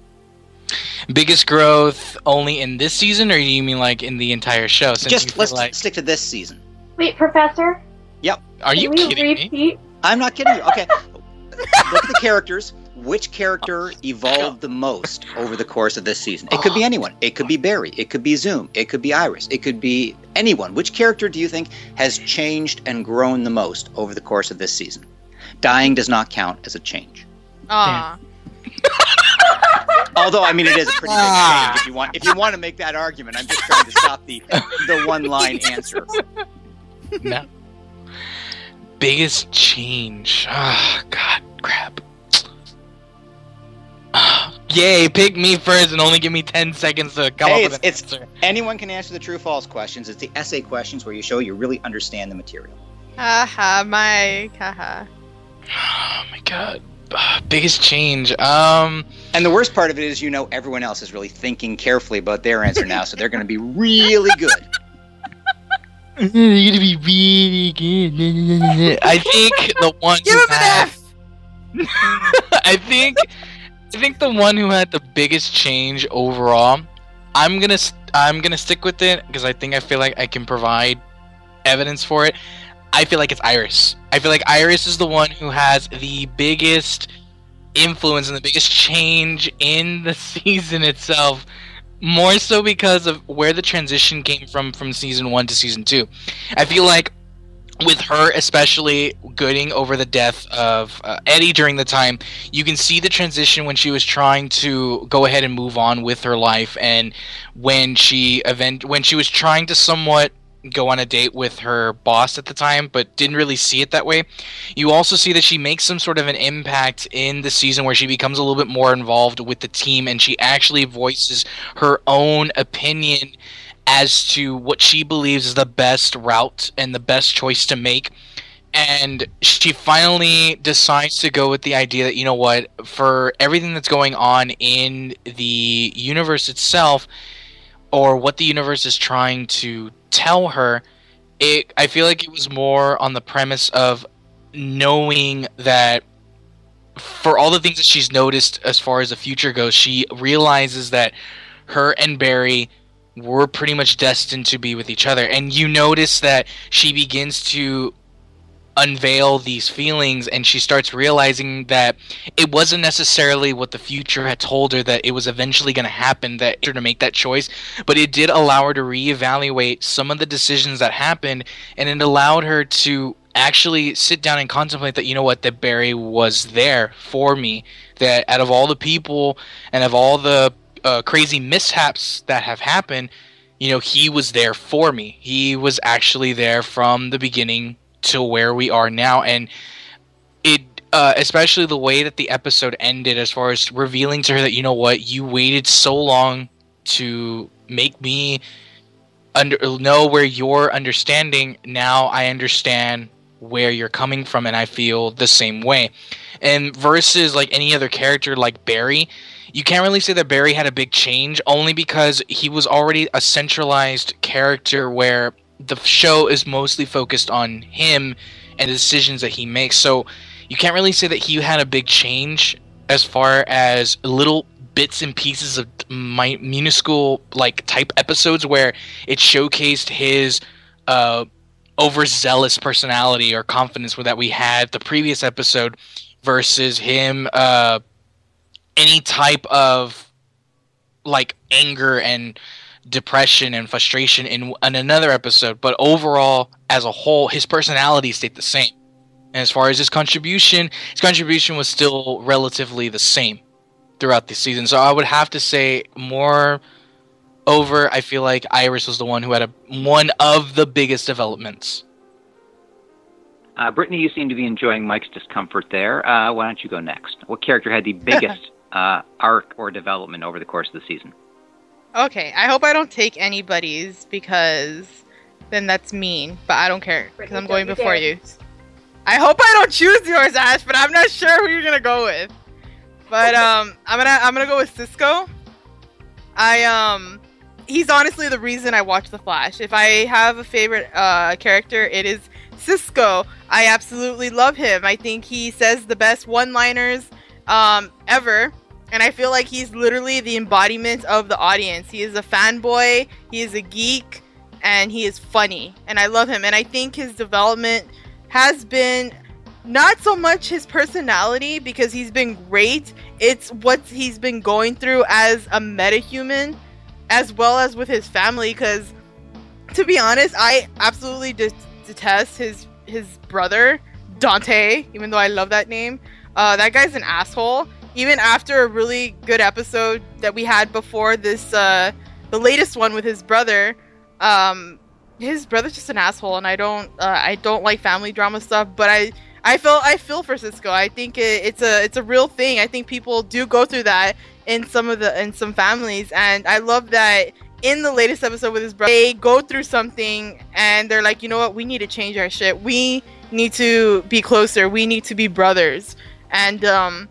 Biggest growth only in this season, or do you mean like in the entire show? Since
Just let's
like,
stick to this season.
Wait, Professor, Yep.
are you
can we
kidding me?
I'm not kidding you. Okay. Look at the characters. Which character oh, evolved the most over the course of this season? It could be oh. anyone. It could be Barry. It could be Zoom. It could be Iris. It could be anyone. Which character do you think has changed and grown the most over the course of this season? Dying does not count as a change.
Aw.
Although I mean it is a pretty big change if you want if you want to make that argument. I'm just trying to stop the the one line answer.
No. Biggest change. Ah, God, crap. Ah, Yay, pick me first and only give me 10 seconds to come
Hey,
up with
it's-
an answer.
Anyone can answer the true false questions. It's the essay questions where you show you really understand the material.
Haha, Mike. Haha.
Oh my god. Ah, biggest change. Um,
And the worst part of it is, you know, everyone else is really thinking carefully about their answer now, so they're going to be really good.
you're gonna be really good. I think the one
Give
who
him an
had-
F.
I think I think the one who had the biggest change overall. I'm gonna I'm gonna stick with it because I think I feel like I can provide evidence for it. I feel like it's Iris. I feel like Iris is the one who has the biggest influence and the biggest change in the season itself. More so because of where the transition came from from season one to season two. I feel like with her especially gooding over the death of uh, Eddie during the time, you can see the transition when she was trying to go ahead and move on with her life, and when she event when she was trying to somewhat go on a date with her boss at the time, but didn't really see it that way. You also see that she makes some sort of an impact in the season where she becomes a little bit more involved with the team and she actually voices her own opinion as to what she believes is the best route and the best choice to make. And she finally decides to go with the idea that, you know what, for everything that's going on in the universe itself, or what the universe is trying to tell her, it I feel like it was more on the premise of knowing that for all the things that she's noticed as far as the future goes, she realizes that her and Barry were pretty much destined to be with each other. And you notice that she begins to unveil these feelings and she starts realizing that it wasn't necessarily what the future had told her that it was eventually going to happen that her to make that choice. But it did allow her to reevaluate some of the decisions that happened and it allowed her to actually sit down and contemplate that you know what that Barry was there for me that out of all the people and of all the uh, crazy mishaps that have happened you know he was there for me. He was actually there from the beginning to where we are now and it uh, especially the way that the episode ended as far as revealing to her that you know what you waited so long to make me under know where you're understanding now i understand where you're coming from and i feel the same way. And versus like any other character like barry you can't really say that barry had a big change only because he was already a centralized character where the show is mostly focused on him and the decisions that he makes. So you can't really say that he had a big change as far as little bits and pieces of my minuscule like type episodes where it showcased his uh overzealous personality or confidence that we had the previous episode versus him uh any type of like anger and depression and frustration in, in another episode, but overall, as a whole, his personality stayed the same. And as far as his contribution, his contribution was still relatively the same throughout the season. So I would have to say more over. I feel like Iris was the one who had a one of the biggest developments.
Uh, Brittani, you seem to be enjoying Mike's discomfort there. Uh, why don't you go next? What character had the biggest uh, arc or development over the course of the season?
Okay, I hope I don't take anybody's because then that's mean. But I don't care because I'm going before you. I hope I don't choose yours, Ash, but I'm not sure who you're gonna go with. But um, I'm gonna I'm gonna go with Cisco. I um, he's honestly the reason I watch The Flash. If I have a favorite uh character, it is Cisco. I absolutely love him. I think he says the best one-liners um ever and I feel like he's literally the embodiment of the audience. He is a fanboy, he is a geek, and he is funny. And I love him. And I think his development has been not so much his personality because he's been great, it's what he's been going through as a metahuman as well as with his family because to be honest, I absolutely de- detest his his brother, Dante, even though I love that name. Uh, that guy's an asshole even after a really good episode that we had before this, uh, the latest one with his brother, um, his brother's just an asshole, and I don't, uh, I don't like family drama stuff. But I, I feel, I feel for Cisco. I think it, it's a, it's a real thing. I think people do go through that in some of the, in some families, and I love that in the latest episode with his brother, they go through something and they're like, you know what, we need to change our shit. We need to be closer. We need to be brothers. And um,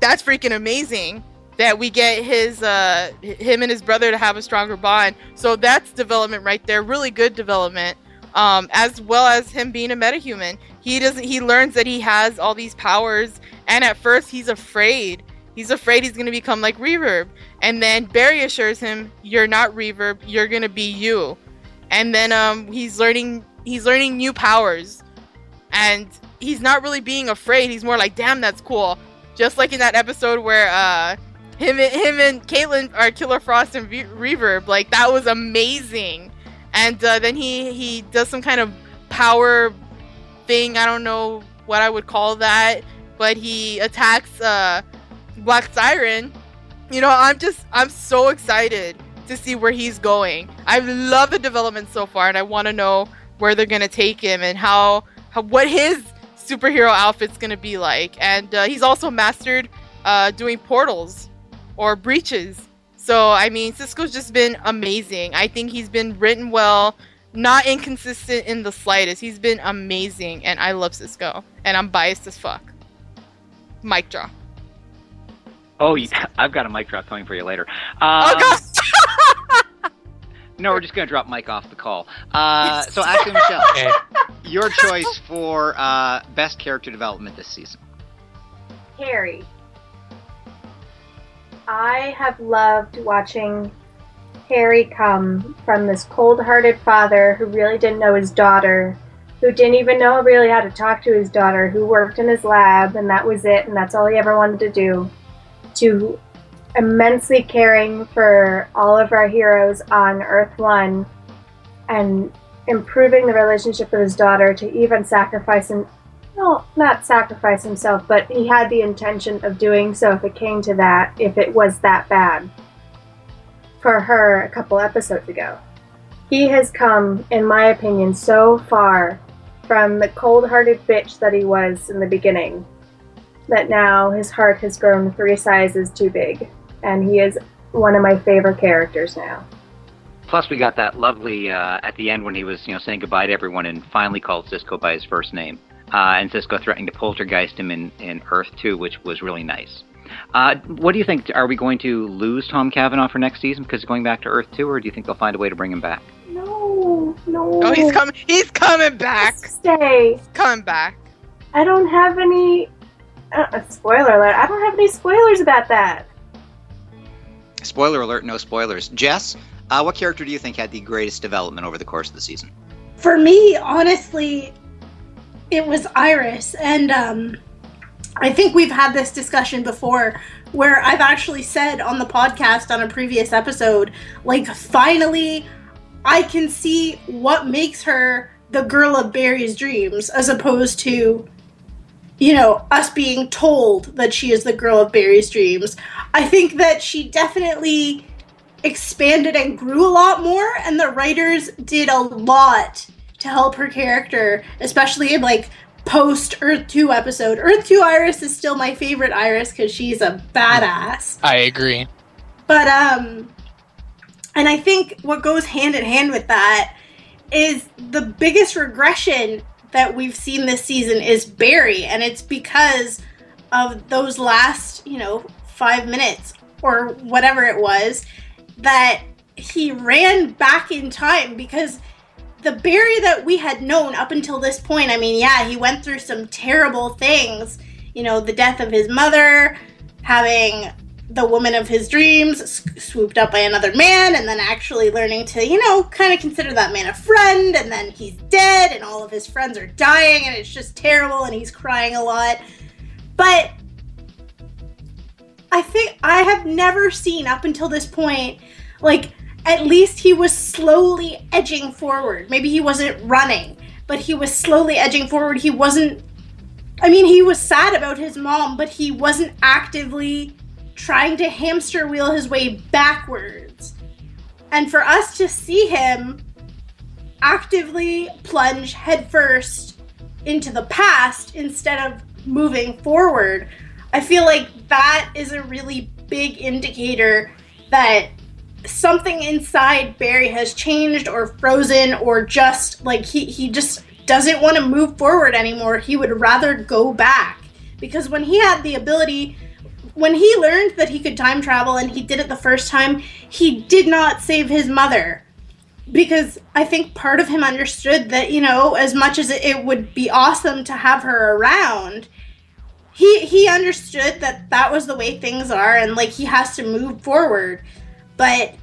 that's freaking amazing that we get his uh him and his brother to have a stronger bond. So that's development right there, really good development. Um, as well as him being a metahuman. He doesn't he learns that he has all these powers and at first he's afraid. He's afraid he's gonna become like Reverb. And then Barry assures him, You're not Reverb, you're gonna be you. And then um he's learning he's learning new powers. And he's not really being afraid, he's more like, damn, that's cool just like in that episode where uh, him and him and Caitlin are Killer Frost and Reverb. Like that was amazing. And uh, then he he does some kind of power thing. I don't know what I would call that, but he attacks uh, Black Siren. You know, I'm just I'm so excited to see where he's going. I love the development so far, and I want to know where they're gonna take him and how, how what his superhero outfit's gonna be like. And uh, he's also mastered uh, doing portals or breaches. So I mean, Cisco's just been amazing. I think he's been written well, not inconsistent in the slightest. He's been amazing, and I love Cisco, and I'm biased as fuck. Mic drop.
Oh, yeah, I've got a mic drop coming for you later.
oh
Um,
god.
No, we're just going to drop Mike off the call. Uh, so, Ashleigh Michele,
Okay.
your choice for uh, best character development this season.
Harry. I have loved watching Harry come from this cold hearted father who really didn't know his daughter, who didn't even know really how to talk to his daughter, who worked in his lab, and that was it, and that's all he ever wanted to do, to immensely caring for all of our heroes on Earth One and improving the relationship with his daughter to even sacrificing well, not sacrifice himself, but he had the intention of doing so if it came to that, if it was that bad for her a couple episodes ago. He has come, in my opinion, so far from the cold hearted bitch that he was in the beginning that now his heart has grown three sizes too big, and he is one of my favorite characters now.
Plus, we got that lovely uh, at the end when he was, you know, saying goodbye to everyone and finally called Cisco by his first name. Uh, and Cisco threatening to poltergeist him in, in Earth 2, which was really nice. Uh, what do you think? Are we going to lose Tom Cavanagh for next season because he's going back to Earth 2, or do you think they'll find a way to bring him back?
No, no.
Oh, he's coming. He's coming back.
Stay.
Coming back.
I don't have any. Uh, spoiler alert. I don't have any spoilers about that.
Spoiler alert, no spoilers. Jess, uh, what character do you think had the greatest development over the course of the season?
For me, honestly, it was Iris, and um, I think we've had this discussion before where I've actually said on the podcast on a previous episode, like, finally, I can see what makes her the girl of Barry's dreams as opposed to, you know, us being told that she is the girl of Barry's dreams. I think that she definitely expanded and grew a lot more, and the writers did a lot to help her character, especially in like post Earth 2 episode. Earth 2 Iris is still my favorite Iris because she's a badass.
I agree.
But um and I think what goes hand in hand with that is the biggest regression that we've seen this season is Barry and it's because of those last, you know, 5 minutes or whatever it was that he ran back in time because the Barry that we had known up until this point, I mean, yeah, he went through some terrible things. You know, the death of his mother, having the woman of his dreams swooped up by another man, and then actually learning to, you know, kind of consider that man a friend, and then he's dead, and all of his friends are dying, and it's just terrible, and he's crying a lot. But I think I have never seen up until this point, like, at least he was slowly edging forward. Maybe he wasn't running, but he was slowly edging forward. He wasn't. I mean, he was sad about his mom, but he wasn't actively trying to hamster wheel his way backwards. And for us to see him actively plunge headfirst into the past instead of moving forward, I feel like that is a really big indicator that something inside Barry has changed or frozen or just like he he just doesn't want to move forward anymore. He would rather go back because when he had the ability when he learned that he could time travel and he did it the first time, he did not save his mother because I think part of him understood that, you know, as much as it would be awesome to have her around, he he understood that that was the way things are and like he has to move forward. But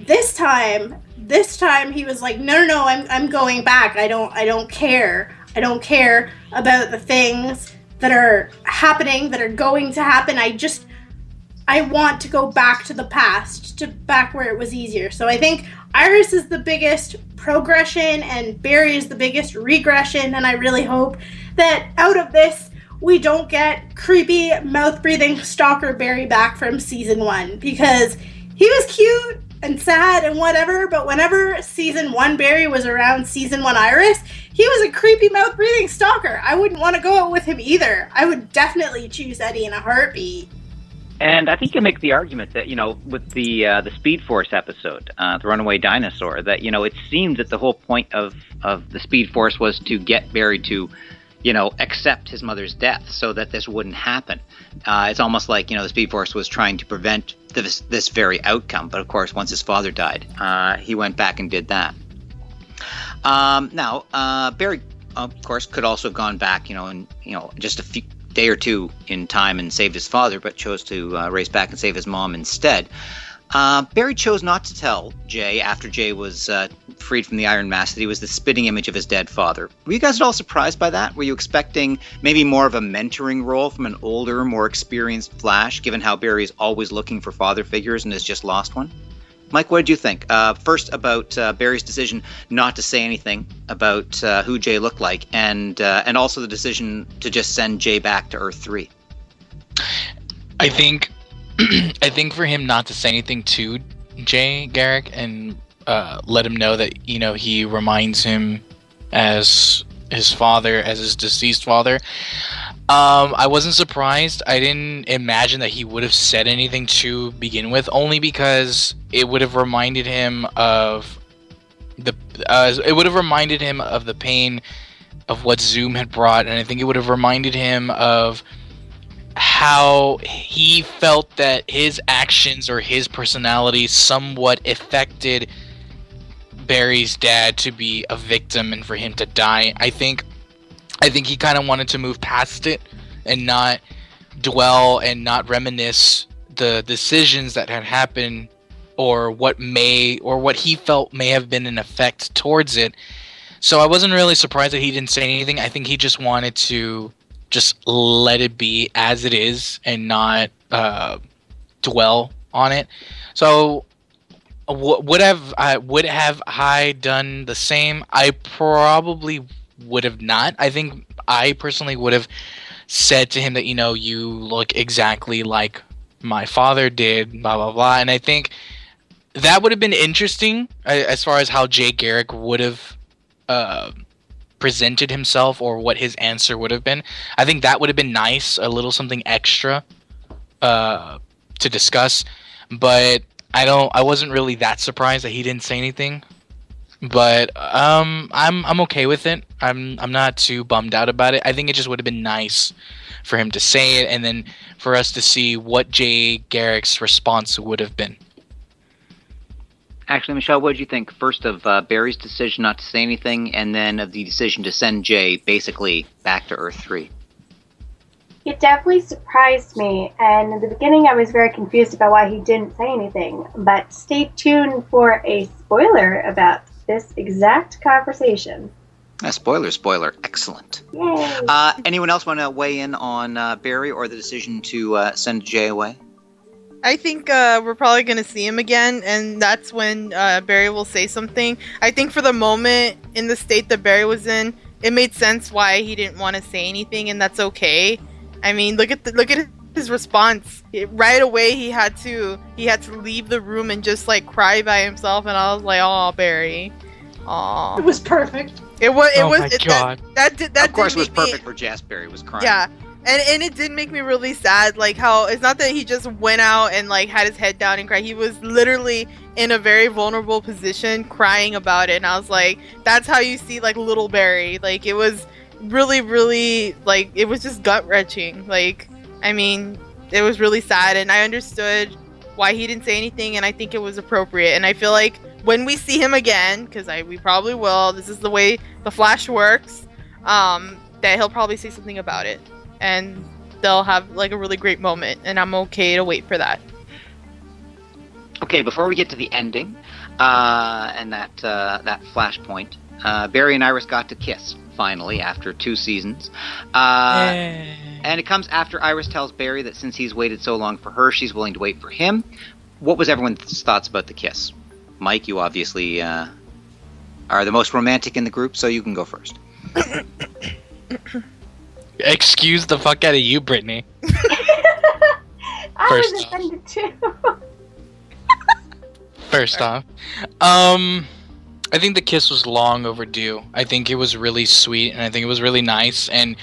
this time, this time he was like, "No, no, no, I'm I'm going back. I don't I don't care. I don't care about the things that are happening that are going to happen. I just I want to go back to the past, to back where it was easier. So I think Iris is the biggest progression and Barry is the biggest regression and I really hope that out of this we don't get creepy mouth breathing stalker Barry back from season 1 because he was cute and sad and whatever, but whenever season one Barry was around season one Iris, he was a creepy mouth breathing stalker. I wouldn't want to go out with him either. I would definitely choose Eddie in a heartbeat.
And I think you make the argument that you know, with the uh, the Speed Force episode, uh, the Runaway Dinosaur, that you know, it seemed that the whole point of of the Speed Force was to get Barry to, you know, accept his mother's death, so that this wouldn't happen. Uh, it's almost like you know, the Speed Force was trying to prevent this this very outcome. But of course, once his father died, uh, he went back and did that. Um, now, uh, Barry, of course, could also have gone back, you know, and you know, just a few day or two in time and saved his father, but chose to uh, race back and save his mom instead. Uh, Barry chose not to tell Jay after Jay was uh, freed from the Iron Mask that he was the spitting image of his dead father. Were you guys at all surprised by that? Were you expecting maybe more of a mentoring role from an older, more experienced Flash, given how Barry is always looking for father figures and has just lost one? Mike, what did you think? Uh, first, about uh, Barry's decision not to say anything about uh, who Jay looked like, and uh, and also the decision to just send Jay back to Earth Three.
I think, I think for him not to say anything to Jay Garrick and uh, let him know that you know he reminds him as his father, as his deceased father. Um, I wasn't surprised. I didn't imagine that he would have said anything to begin with, only because it would have reminded him of the. Uh, it would have reminded him of the pain of what Zoom had brought, and I think it would have reminded him of how he felt that his actions or his personality somewhat affected Barry's dad to be a victim and for him to die. I think I think he kind of wanted to move past it and not dwell and not reminisce the decisions that had happened or what may or what he felt may have been an effect towards it. So I wasn't really surprised that he didn't say anything. I think he just wanted to just let it be as it is and not uh, dwell on it. So would have I would have I done the same? I probably would have not. I think I personally would have said to him that you know you look exactly like my father did, blah blah blah. And I think that would have been interesting as far as how Jay Garrick would have uh, presented himself or what his answer would have been. I think that would have been nice, a little something extra uh, to discuss. But I don't. I wasn't really that surprised that he didn't say anything but um, I'm I'm okay with it. I'm I'm not too bummed out about it. I think it just would have been nice for him to say it, and then for us to see what Jay Garrick's response would have been.
Ashleigh Michele, what did you think first of uh, Barry's decision not to say anything, and then of the decision to send Jay basically back to Earth Three?
It definitely surprised me, and in the beginning I was very confused about why he didn't say anything. But stay tuned for a spoiler about this exact conversation.
Uh, spoiler, spoiler. Excellent.
Yay.
Uh, anyone else want to weigh in on uh, Barry or the decision to uh, send Jay away?
I think uh, we're probably going to see him again, and that's when uh, Barry will say something. I think for the moment, in the state that Barry was in, it made sense why he didn't want to say anything, and that's okay. I mean, look at the, look at his response. It, right away, he had to he had to leave the room and just like cry by himself, and I was like, "Oh, Barry, oh."
It was perfect.
It was. It
Oh
was.
my
it,
God.
That, that did. That
of course,
did
it was
make me-
perfect for Jasper. He was crying.
yeah. And, and it did make me really sad, like how it's not that he just went out and like had his head down and cried. He was literally in a very vulnerable position, crying about it. And I was like, that's how you see like little Barry. Like it was really, really like it was just gut wrenching. Like I mean, it was really sad, and I understood why he didn't say anything, and I think it was appropriate. And I feel like when we see him again, because I we probably will. This is the way the Flash works. Um, that he'll probably say something about it, and they'll have like a really great moment, and I'm okay to wait for that.
Okay, before we get to the ending uh, and that uh, that flashpoint, uh, Barry and Iris got to kiss finally after two seasons. Uh, And it comes after Iris tells Barry that since he's waited so long for her, she's willing to wait for him. What was everyone's thoughts about the kiss? Mike, you obviously uh, are the most romantic in the group, so you can go first.
Excuse the fuck out of you, Brittani.
I
First
was
off.
offended too.
First off, um, I think the kiss was long overdue. I think it was really sweet, and I think it was really nice, and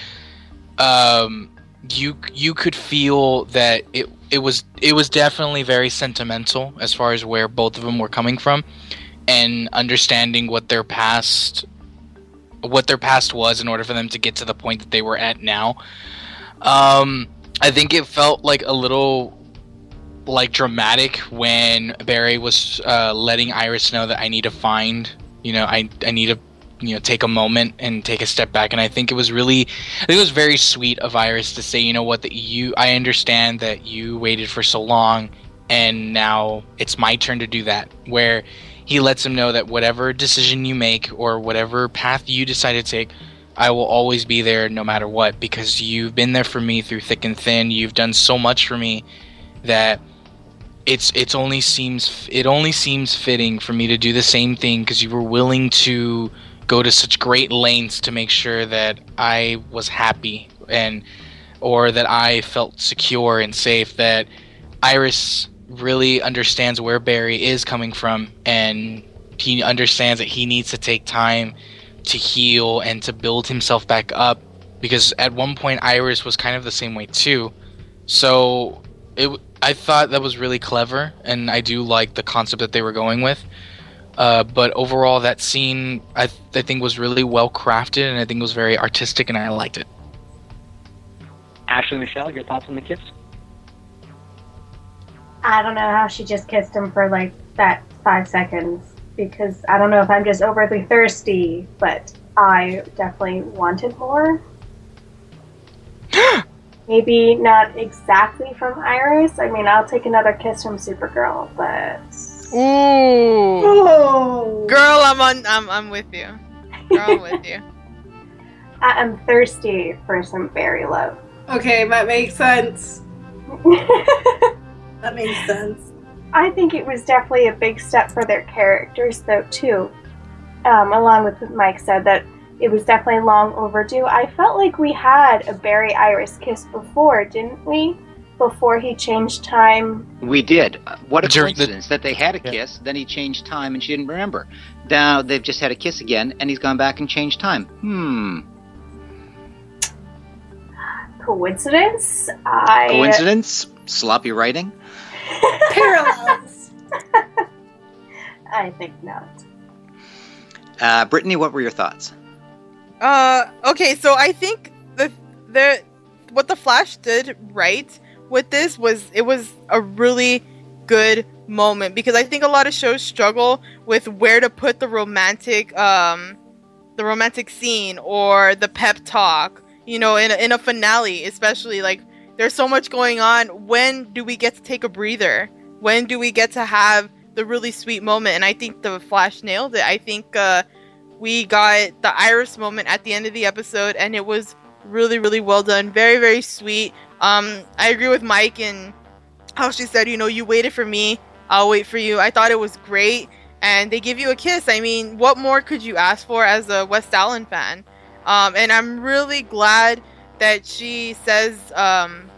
um, you you could feel that it it was it was definitely very sentimental as far as where both of them were coming from, and understanding what their past what their past was in order for them to get to the point that they were at now. Um, I think it felt like a little like dramatic when Barry was uh, letting Iris know that I need to find, you know, I I need to, you know, take a moment and take a step back. And I think it was really, I think it was very sweet of Iris to say, you know what, that you, I understand that you waited for so long, and now it's my turn to do that. Where he lets him know that whatever decision you make or whatever path you decide to take. I will always be there no matter what because you've been there for me through thick and thin. You've done so much for me that it's it's only seems it only seems fitting for me to do the same thing because you were willing to go to such great lengths to make sure that I was happy and or that I felt secure and safe that Iris really understands where Barry is coming from and he understands that he needs to take time to heal and to build himself back up because at one point Iris was kind of the same way too. So it I thought that was really clever, and I do like the concept that they were going with. Uh, but overall, that scene I, th- I think was really well crafted, and I think it was very artistic, and I liked it.
Ashleigh Michele, your thoughts on the kiss?
I don't know how she just kissed him for like that five seconds because I don't know if I'm just overly thirsty, but I definitely wanted more. Maybe not exactly from Iris. I mean, I'll take another kiss from Supergirl, but
Ooh.
Oh.
Girl, I'm on. I'm I'm with you. Girl, I'm with you.
I- I'm thirsty for some Barry love.
Okay, that makes sense. That makes sense.
I think it was definitely a big step for their characters, though, too. Um, along with what Mike said, that it was definitely long overdue. I felt like we had a Barry Iris kiss before, didn't we? Before he changed time.
We did. What a
During the-
coincidence that they had a
Yeah.
kiss, then he changed time and she didn't remember. Now they've just had a kiss again and he's gone back and changed time. Hmm.
Coincidence? I.
Coincidence? Sloppy writing?
Parallels.
I think not.
Uh, Brittani, what were your thoughts?
Uh, okay, so I think the the what the Flash did right with this was it was a really good moment because I think a lot of shows struggle with where to put the romantic um the romantic scene or the pep talk, you know, in a, in a finale, especially like there's so much going on. When do we get to take a breather? When do we get to have the really sweet moment? And I think the Flash nailed it. I think uh we got the iris moment at the end of the episode and it was really really well done. Very very sweet. Um i agree with mike and how she said you know you waited for me i'll wait for you. I thought it was great and they give you a kiss. I mean what more could you ask for as a west allen fan? Um and i'm really glad that she says um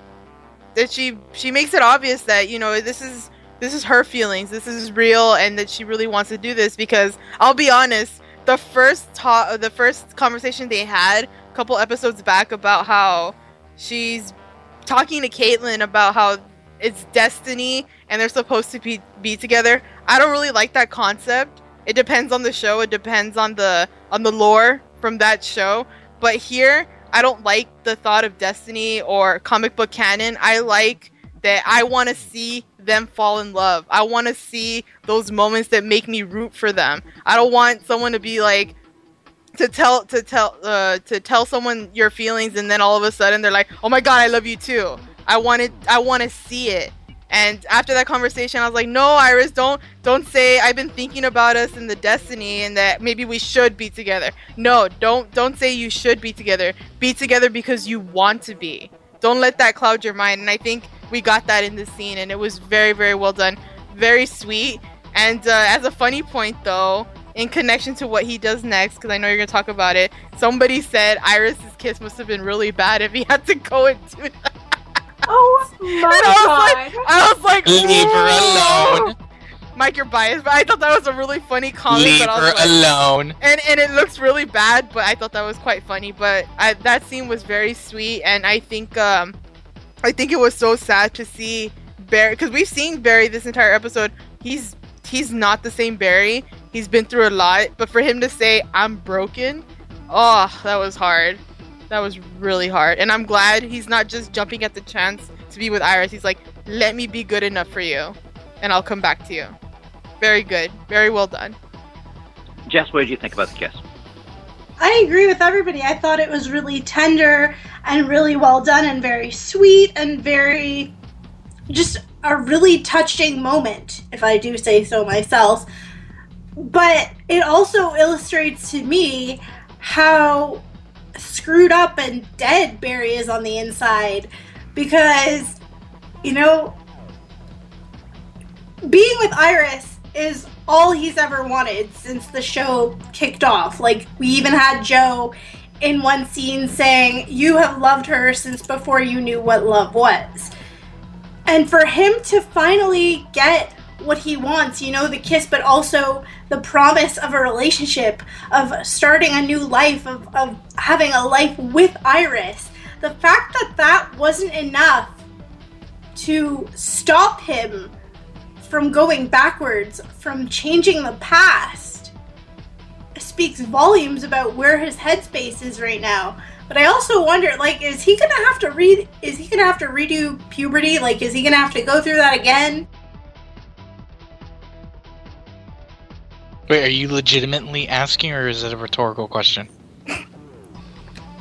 that she she makes it obvious that you know this is this is her feelings this is real and that she really wants to do this because i'll be honest the first ta- the first conversation they had a couple episodes back about how she's talking to Caitlin about how it's destiny and they're supposed to be be together. I don't really like that concept. It depends on the show. It depends on the on the lore from that show. But here, I don't like the thought of destiny or comic book canon. I like that I want to see them fall in love. I want to see those moments that make me root for them. I don't want someone to be like to tell to tell uh, to tell someone your feelings and then all of a sudden they're like, "Oh my god, I love you too." I wanted I want to see it. And after that conversation, I was like, "No, Iris, don't don't say I've been thinking about us and the destiny and that maybe we should be together. No, don't don't say you should be together. Be together because you want to be. Don't let that cloud your mind." And I think we got that in the scene, and it was very very well done, very sweet. And uh, as a funny point, though, in connection to what he does next, because I know you're gonna talk about it, somebody said Iris's kiss must have been really bad if he had to go and do that.
Oh my
And I was
god!
like, I was like,
Leave her alone.
Mike, you're biased, but I thought that was a really funny comment.
Leave
but I
her
like,
alone.
and and it looks really bad, but I thought that was quite funny. But I, that scene was very sweet, and I think um, I think it was so sad to see Barry because we've seen Barry this entire episode. He's he's not the same Barry. He's been through a lot, but for him to say I'm broken, oh, that was hard. That was really hard, and I'm glad he's not just jumping at the chance to be with Iris. He's like, let me be good enough for you, and I'll come back to you. Very good, very well done.
Jess, what did you think about the kiss?
I agree with everybody. I thought it was really tender and really well done and very sweet and very just a really touching moment, if I do say so myself. But it also illustrates to me how screwed up and dead Barry is on the inside because, you know, being with Iris is all he's ever wanted since the show kicked off. Like, we even had Joe in one scene saying, You have loved her since before you knew what love was. And for him to finally get what he wants, you know, the kiss, but also the promise of a relationship, of starting a new life, of, of having a life with Iris, the fact that that wasn't enough to stop him from going backwards, from changing the past, speaks volumes about where his headspace is right now. But I also wonder, like, is he gonna have to read? Is he gonna have to redo puberty? Like, is he gonna have to go through that again?
Wait, are you legitimately asking, or is it a rhetorical question?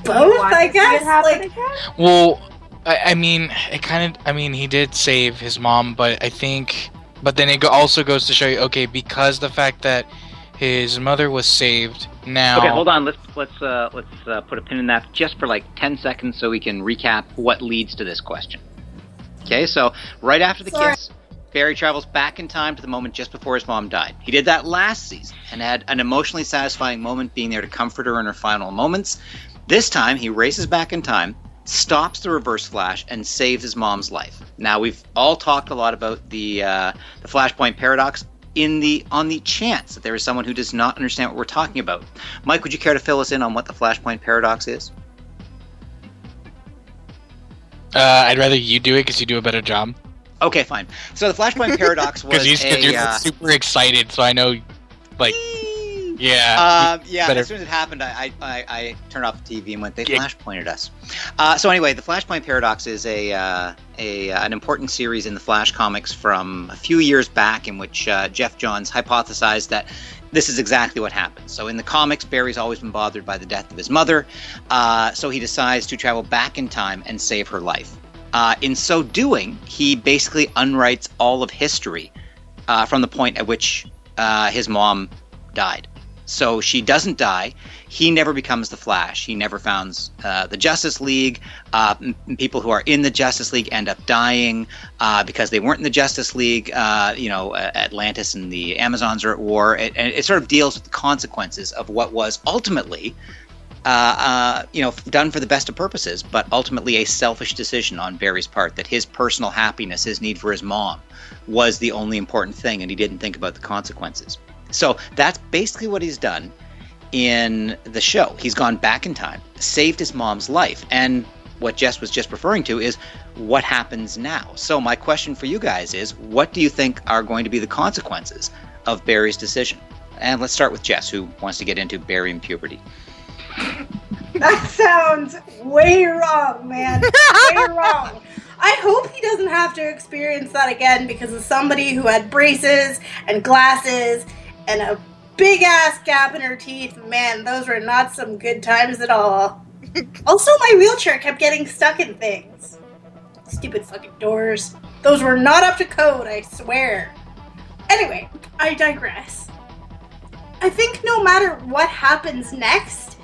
Both, I
to see it
guess. Like,
again?
Well, I, I mean, it kind of. I mean, he did save his mom, but I think. But then it also goes to show you, okay, because the fact that his mother was saved now.
Okay, hold on. Let's let's uh, let's uh, put a pin in that just for like ten seconds, so we can recap what leads to this question. Okay, so right after the
Sorry.
kiss, Barry travels back in time to the moment just before his mom died. He did that last season and had an emotionally satisfying moment, being there to comfort her in her final moments. This time, he races back in time, stops the Reverse Flash, and saves his mom's life. Now, we've all talked a lot about the uh, the Flashpoint paradox. In the on the chance that there is someone who does not understand what we're talking about, Mike, would you care to fill us in on what the Flashpoint paradox is?
Uh, I'd rather you do it because you do a better job.
Okay, fine. So the Flashpoint paradox was
Because you're
uh,
super excited, so I know, like, yeah.
Um, yeah,
better-
as soon as it happened, I, I, I, turned off the TV and went, they
Yeah.
flash pointed us. Uh, so anyway, the Flashpoint Paradox is a, uh, a uh, an important series in the Flash comics from a few years back in which uh, Geoff Johns hypothesized that this is exactly what happens. So in the comics, Barry's always been bothered by the death of his mother, uh, so he decides to travel back in time and save her life. Uh, in so doing, he basically unwrites all of history uh, from the point at which uh, his mom died. So she doesn't die. He never becomes the Flash. He never founds uh, the Justice League. Uh, m- people who are in the Justice League end up dying uh, because they weren't in the Justice League. Uh, you know, Atlantis and the Amazons are at war. It, and it sort of deals with the consequences of what was ultimately, uh, uh, you know, done for the best of purposes, but ultimately a selfish decision on Barry's part that his personal happiness, his need for his mom, was the only important thing, and he didn't think about the consequences. So that's basically what he's done in the show. He's gone back in time, saved his mom's life, and what Jess was just referring to is what happens now. So my question for you guys is, what do you think are going to be the consequences of Barry's decision? And let's start with Jess, who wants to get into Barry and puberty.
That sounds way wrong, man. way wrong. I hope he doesn't have to experience that again because of somebody who had braces and glasses and a big ass gap in her teeth. Man, those were not some good times at all. also, my wheelchair kept getting stuck in things. Stupid fucking doors. Those were not up to code, I swear. Anyway, I digress. I think no matter what happens next,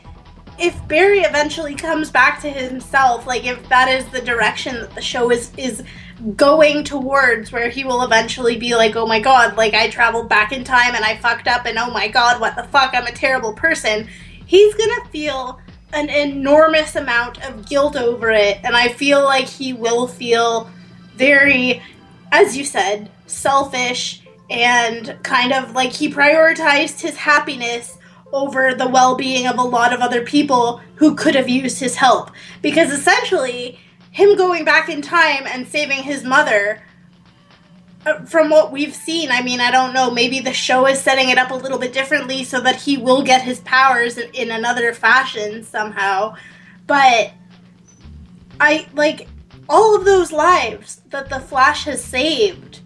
if Barry eventually comes back to himself, like if that is the direction that the show is is going towards, where he will eventually be like, "Oh my god, like I traveled back in time and I fucked up, and oh my god, what the fuck, I'm a terrible person," he's gonna feel an enormous amount of guilt over it, and I feel like he will feel very, as you said, selfish and kind of like he prioritized his happiness over the well-being of a lot of other people who could have used his help. Because essentially him going back in time and saving his mother uh, from what we've seen i mean i don't know maybe the show is setting it up a little bit differently so that he will get his powers in, in another fashion somehow but i like all of those lives that the flash has saved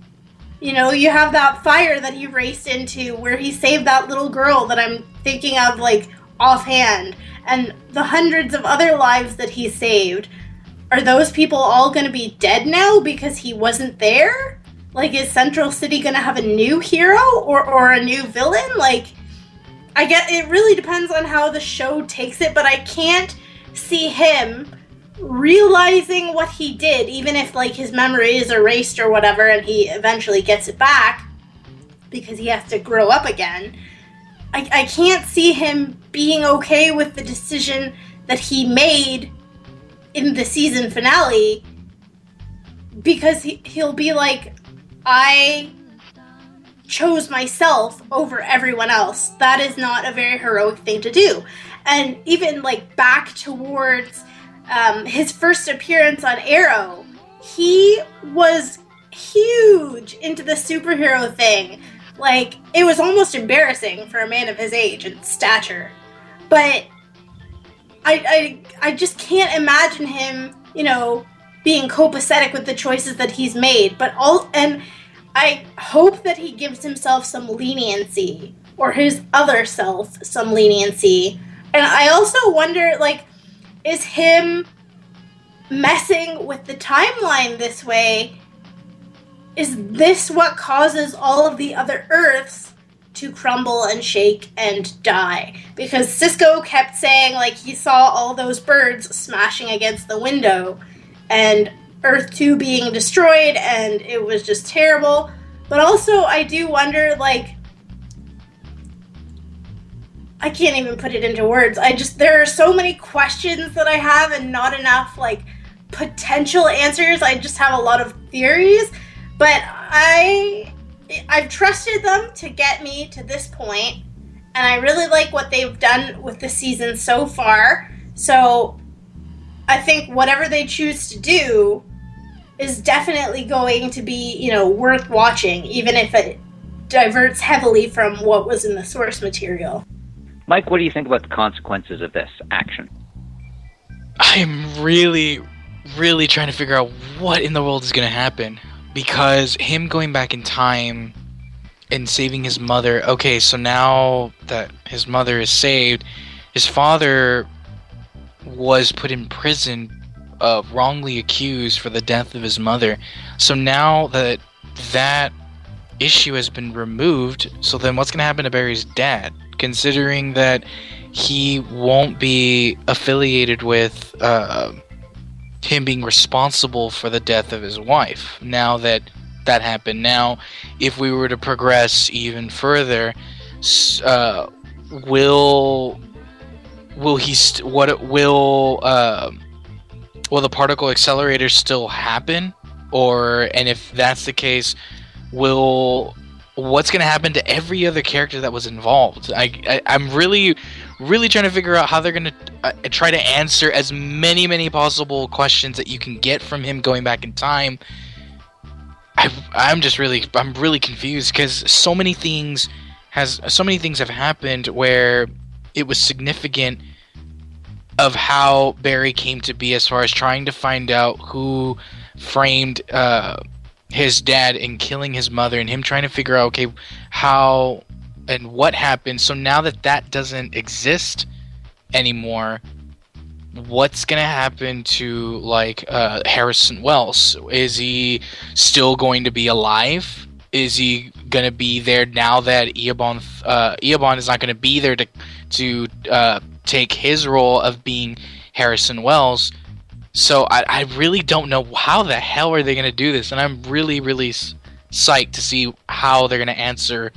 you know, you have that fire that he raced into where he saved that little girl that I'm thinking of like offhand, and the hundreds of other lives that he saved. Are those people all going to be dead now because he wasn't there? Like, is Central City going to have a new hero or, or a new villain? Like, I get it really depends on how the show takes it, but I can't see him realizing what he did, even if like his memory is erased or whatever, and he eventually gets it back because he has to grow up again. I, I can't see him being okay with the decision that he made in the season finale because he, he'll be like, I chose myself over everyone else. That is not a very heroic thing to do. And even like back towards um, his first appearance on Arrow, he was huge into the superhero thing. Like, it was almost embarrassing for a man of his age and stature. But I, I, I just can't imagine him, you know, being copacetic with the choices that he's made. But all, and I hope that he gives himself some leniency, or his other self some leniency. And I also wonder, like, is him messing with the timeline this way is this what causes all of the other earths to crumble and shake and die because cisco kept saying like he saw all those birds smashing against the window and earth 2 being destroyed and it was just terrible but also i do wonder like I can't even put it into words. I just there are so many questions that I have and not enough like potential answers. I just have a lot of theories, but I I've trusted them to get me to this point, and I really like what they've done with the season so far. So I think whatever they choose to do is definitely going to be, you know, worth watching, even if it diverts heavily from what was in the source material.
Mike, what do you think about the consequences of this action?
I'm really, really trying to figure out what in the world is going to happen because him going back in time and saving his mother. Okay, so now that his mother is saved, his father was put in prison, uh, wrongly accused for the death of his mother. So now that that issue has been removed, so then what's going to happen to Barry's dad? considering that he won't be affiliated with uh, him being responsible for the death of his wife. Now that that happened, now if we were to progress even further, uh, will will he st- what will uh, will the particle accelerator still happen, or and if that's the case, will what's going to happen to every other character that was involved. I, I am really, really trying to figure out how they're going to uh, try to answer as many, many possible questions that you can get from him going back in time. I, I'm just really, I'm really confused because so many things has, so many things have happened where it was significant of how Barry came to be as far as trying to find out who framed. Uh, his dad and killing his mother and him trying to figure out okay how and what happened. So now that that doesn't exist anymore what's gonna happen to like uh, harrison wells? Is he still going to be alive? Is he gonna be there now that Eobard uh, Eobard is not gonna be there to to uh, take his role of being harrison wells? So I, I really don't know how the hell are they to do this, and I'm really really psyched to see how they're to answer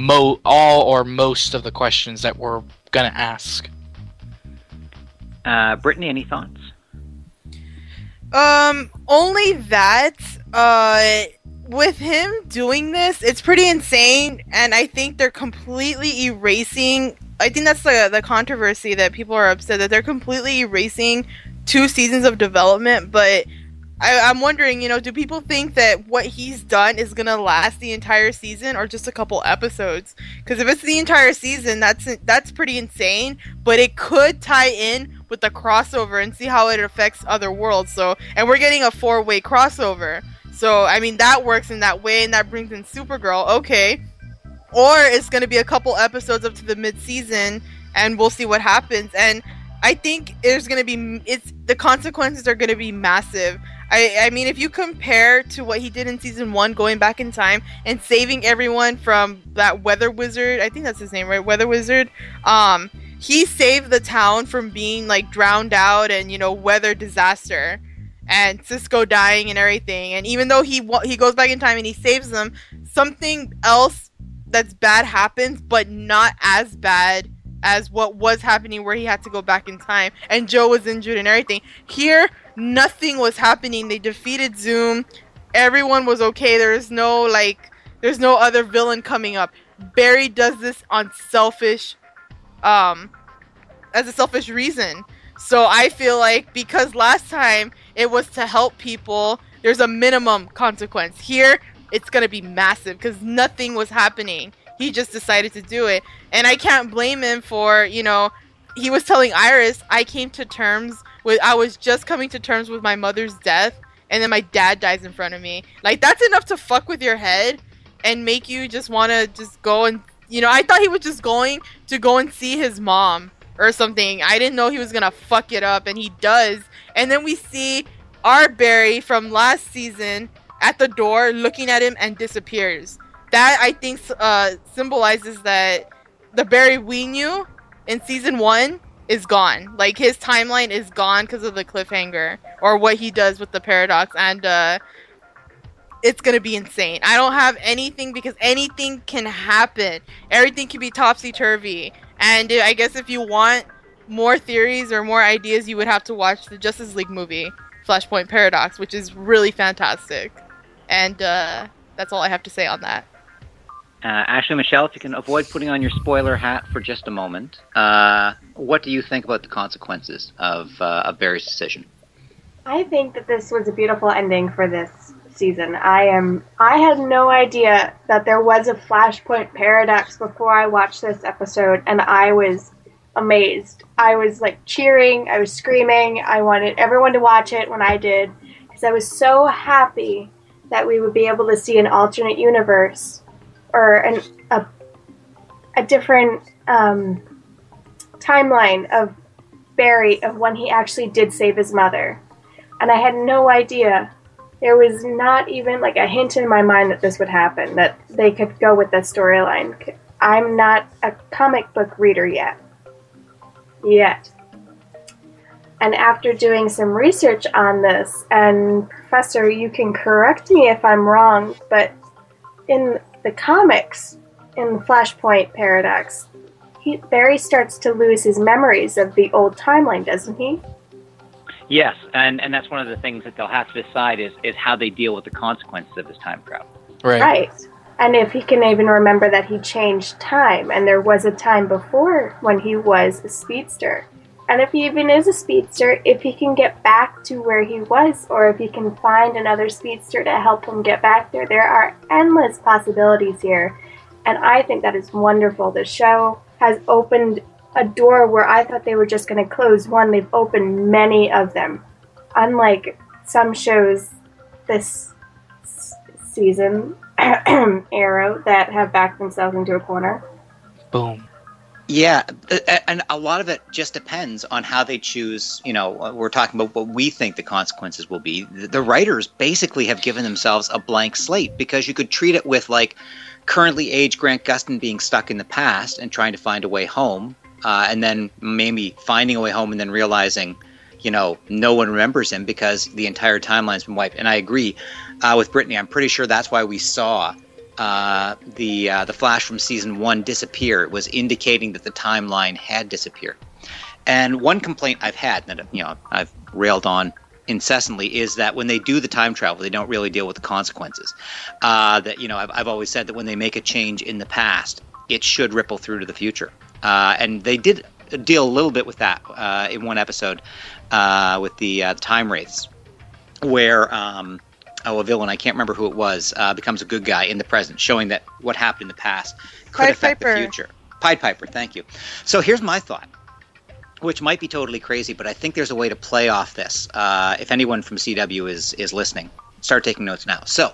mo all or most of the questions that we're going to ask.
Uh, Brittani, any thoughts?
Um, only that. Uh, with him doing this, it's pretty insane, and I think they're completely erasing. I think that's the the controversy that people are upset that they're completely erasing two seasons of development. But I, I'm wondering, you know, do people think that what he's done is gonna last the entire season or just a couple episodes? Because if it's the entire season, that's that's pretty insane. But it could tie in with the crossover and see how it affects other worlds. So, and we're getting a four way crossover. So, I mean, that works in that way, and that brings in Supergirl. Okay. Or it's to be a couple episodes up to the mid season, and we'll see what happens. And I think there's to be, it's the consequences are to be massive. I, I mean, if you compare to what he did in season one, going back in time and saving everyone from that weather wizard, I think that's his name, right? Weather wizard. Um, he saved the town from being like drowned out and you know weather disaster and Cisco dying and everything. And even though he he goes back in time and he saves them, something else that's bad happens, but not as bad as what was happening where he had to go back in time and Joe was injured and everything. Here, nothing was happening. They defeated Zoom. Everyone was okay. There's no like there's no other villain coming up. Barry does this on selfish um as a selfish reason. So I feel like because last time it was to help people, there's a minimum consequence. Here, it's going to be massive because nothing was happening. He just decided to do it. And I can't blame him for, you know, he was telling Iris, I came to terms I was just coming to terms with my mother's death, and then my dad dies in front of me. Like, that's enough to fuck with your head and make you just want to just go and, you know, I thought he was just going to go and see his mom or something. I didn't know he was gonna fuck it up, and he does. And then we see our Barry from last season at the door looking at him and disappears. That I think uh, symbolizes that the Barry we knew in season one is gone. Like his timeline is gone because of the cliffhanger or what he does with the paradox, and uh, it's gonna be insane. I don't have anything because anything can happen. Everything can be topsy turvy. And I guess if you want more theories or more ideas, you would have to watch the Justice League movie, Flashpoint Paradox, which is really fantastic. And uh, that's all I have to say on that.
Uh, Ashleigh Michele, if you can avoid putting on your spoiler hat for just a moment, uh, what do you think about the consequences of, uh, of Barry's decision?
I think that this was a beautiful ending for this season. I am I had no idea that there was a Flashpoint paradox before I watched this episode and I was amazed. I was like cheering, I was screaming. I wanted everyone to watch it when I did because I was so happy that we would be able to see an alternate universe or an a a different um, timeline of Barry of when he actually did save his mother. And I had no idea there was not even like a hint in my mind that this would happen, that they could go with this storyline. I'm not a comic book reader yet. Yet. And after doing some research on this, and Professor, you can correct me if I'm wrong, but in the comics, in Flashpoint Paradox, he, Barry starts to lose his memories of the old timeline, doesn't he?
Yes, and, and that's one of the things that they'll have to decide is, is how they deal with the consequences of this time travel.
Right.
Right. And if he can even remember that he changed time, and there was a time before when he was a speedster. And if he even is a speedster, if he can get back to where he was, or if he can find another speedster to help him get back there, there are endless possibilities here. And I think that is wonderful. The show has opened a door where I thought they were just going to close one, they've opened many of them. Unlike some shows this s- season, Arrow, that have backed themselves into a corner.
Boom.
Yeah, and a lot of it just depends on how they choose. You know, uh, we're talking about what we think the consequences will be. The the writers basically have given themselves a blank slate because you could treat it with like currently age Grant Gustin being stuck in the past and trying to find a way home, uh, and then maybe finding a way home and then realizing, you know, no one remembers him because the entire timeline's been wiped. And I agree uh, with Brittani. I'm pretty sure that's why we saw uh, the uh, the flash from season one disappear. It was indicating that the timeline had disappeared. And one complaint I've had that you know I've railed on incessantly is that when they do the time travel, they don't really deal with the consequences. Uh, that you know, I've, I've always said that when they make a change in the past, it should ripple through to the future, uh, and they did deal a little bit with that uh, in one episode uh, with the uh, time wraiths, where. Um, oh, a villain, I can't remember who it was, uh, becomes a good guy in the present, showing that what happened in the past could
Pied
affect
Piper.
the future. Pied Piper, thank you. So here's my thought, which might be totally crazy, but I think there's a way to play off this. Uh, if anyone from CW is is listening, start taking notes now. So.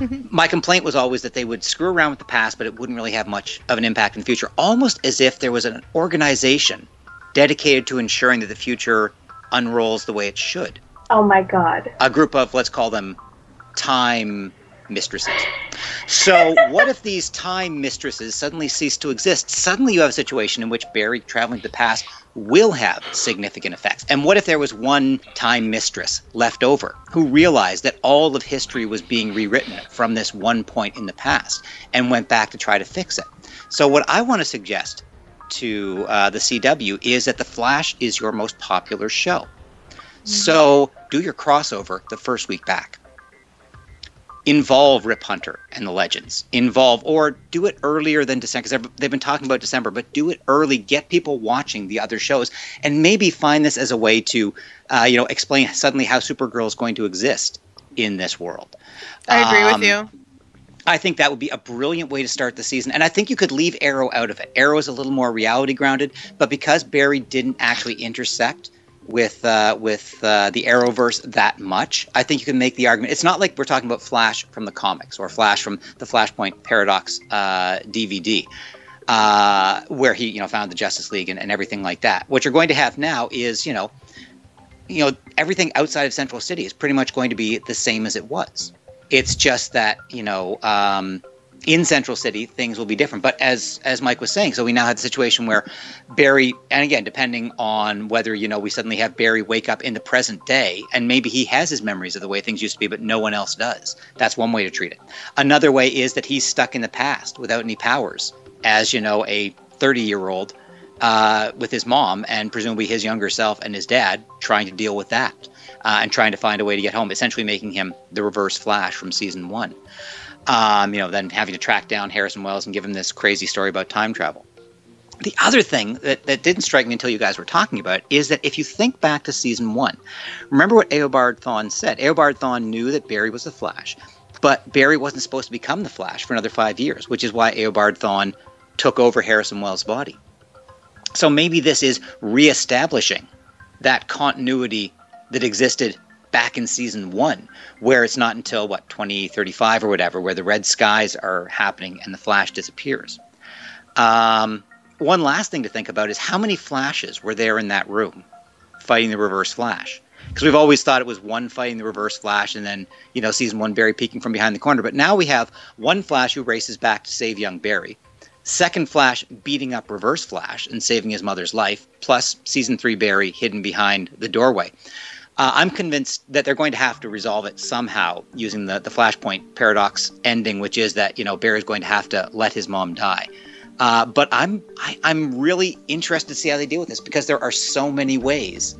My complaint was always that they would screw around with the past, but it wouldn't really have much of an impact in the future. Almost as if there was an organization dedicated to ensuring that the future unrolls the way it should
Oh my god.
a group of let's call them time mistresses. So what if these time mistresses suddenly cease to exist? Suddenly you have a situation in which Barry traveling to the past will have significant effects. And what if there was one time mistress left over who realized that all of history was being rewritten from this one point in the past and went back to try to fix it? So what I want to suggest to uh, the CW is that The Flash is your most popular show. So do your crossover the first week back. Involve Rip Hunter and the Legends. Involve, or do it earlier than December, because they've been talking about December, but do it early. Get people watching the other shows, and maybe find this as a way to, uh, you know, explain suddenly how Supergirl is going to exist in this world.
I agree
Um,
with you.
I think that would be a brilliant way to start the season. And I think you could leave Arrow out of it. Arrow is a little more reality grounded, but because Barry didn't actually intersect with uh, with uh, the Arrowverse that much, I think you can make the argument. It's not like we're talking about Flash from the comics or Flash from the Flashpoint Paradox uh, DVD. Uh, where he, you know, found the Justice League and, and everything like that. What you're going to have now is, you know, you know, everything outside of Central City is pretty much going to be the same as it was. It's just that you know, um, in Central City things will be different. But as as Mike was saying, so we now have the situation where Barry, and again, depending on whether you know we suddenly have Barry wake up in the present day, and maybe he has his memories of the way things used to be, but no one else does. That's one way to treat it. Another way is that he's stuck in the past without any powers, as you know, a 30 year old uh, with his mom and presumably his younger self and his dad trying to deal with that uh, and trying to find a way to get home, essentially making him the reverse Flash from season one. Um, you know, then having to track down Harrison Wells and give him this crazy story about time travel. The other thing that, that didn't strike me until you guys were talking about is that if you think back to season one, remember what Eobard Thawne said. Eobard Thawne knew that Barry was the Flash, but Barry wasn't supposed to become the Flash for another five years, which is why Eobard Thawne took over Harrison Wells' body. So maybe this is reestablishing that continuity that existed back in season one, where it's not until what 2035 or whatever, where the red skies are happening and the Flash disappears. Um, one last thing to think about is how many Flashes were there in that room fighting the Reverse Flash? Because we've always thought it was one fighting the Reverse Flash, and then you know season one Barry peeking from behind the corner. But now we have one Flash who races back to save young Barry, second Flash beating up Reverse Flash and saving his mother's life, plus season three Barry hidden behind the doorway. Uh, I'm convinced that they're going to have to resolve it somehow using the, the Flashpoint paradox ending, which is that you know Barry's going to have to let his mom die. Uh, but I'm I, I'm really interested to see how they deal with this because there are so many ways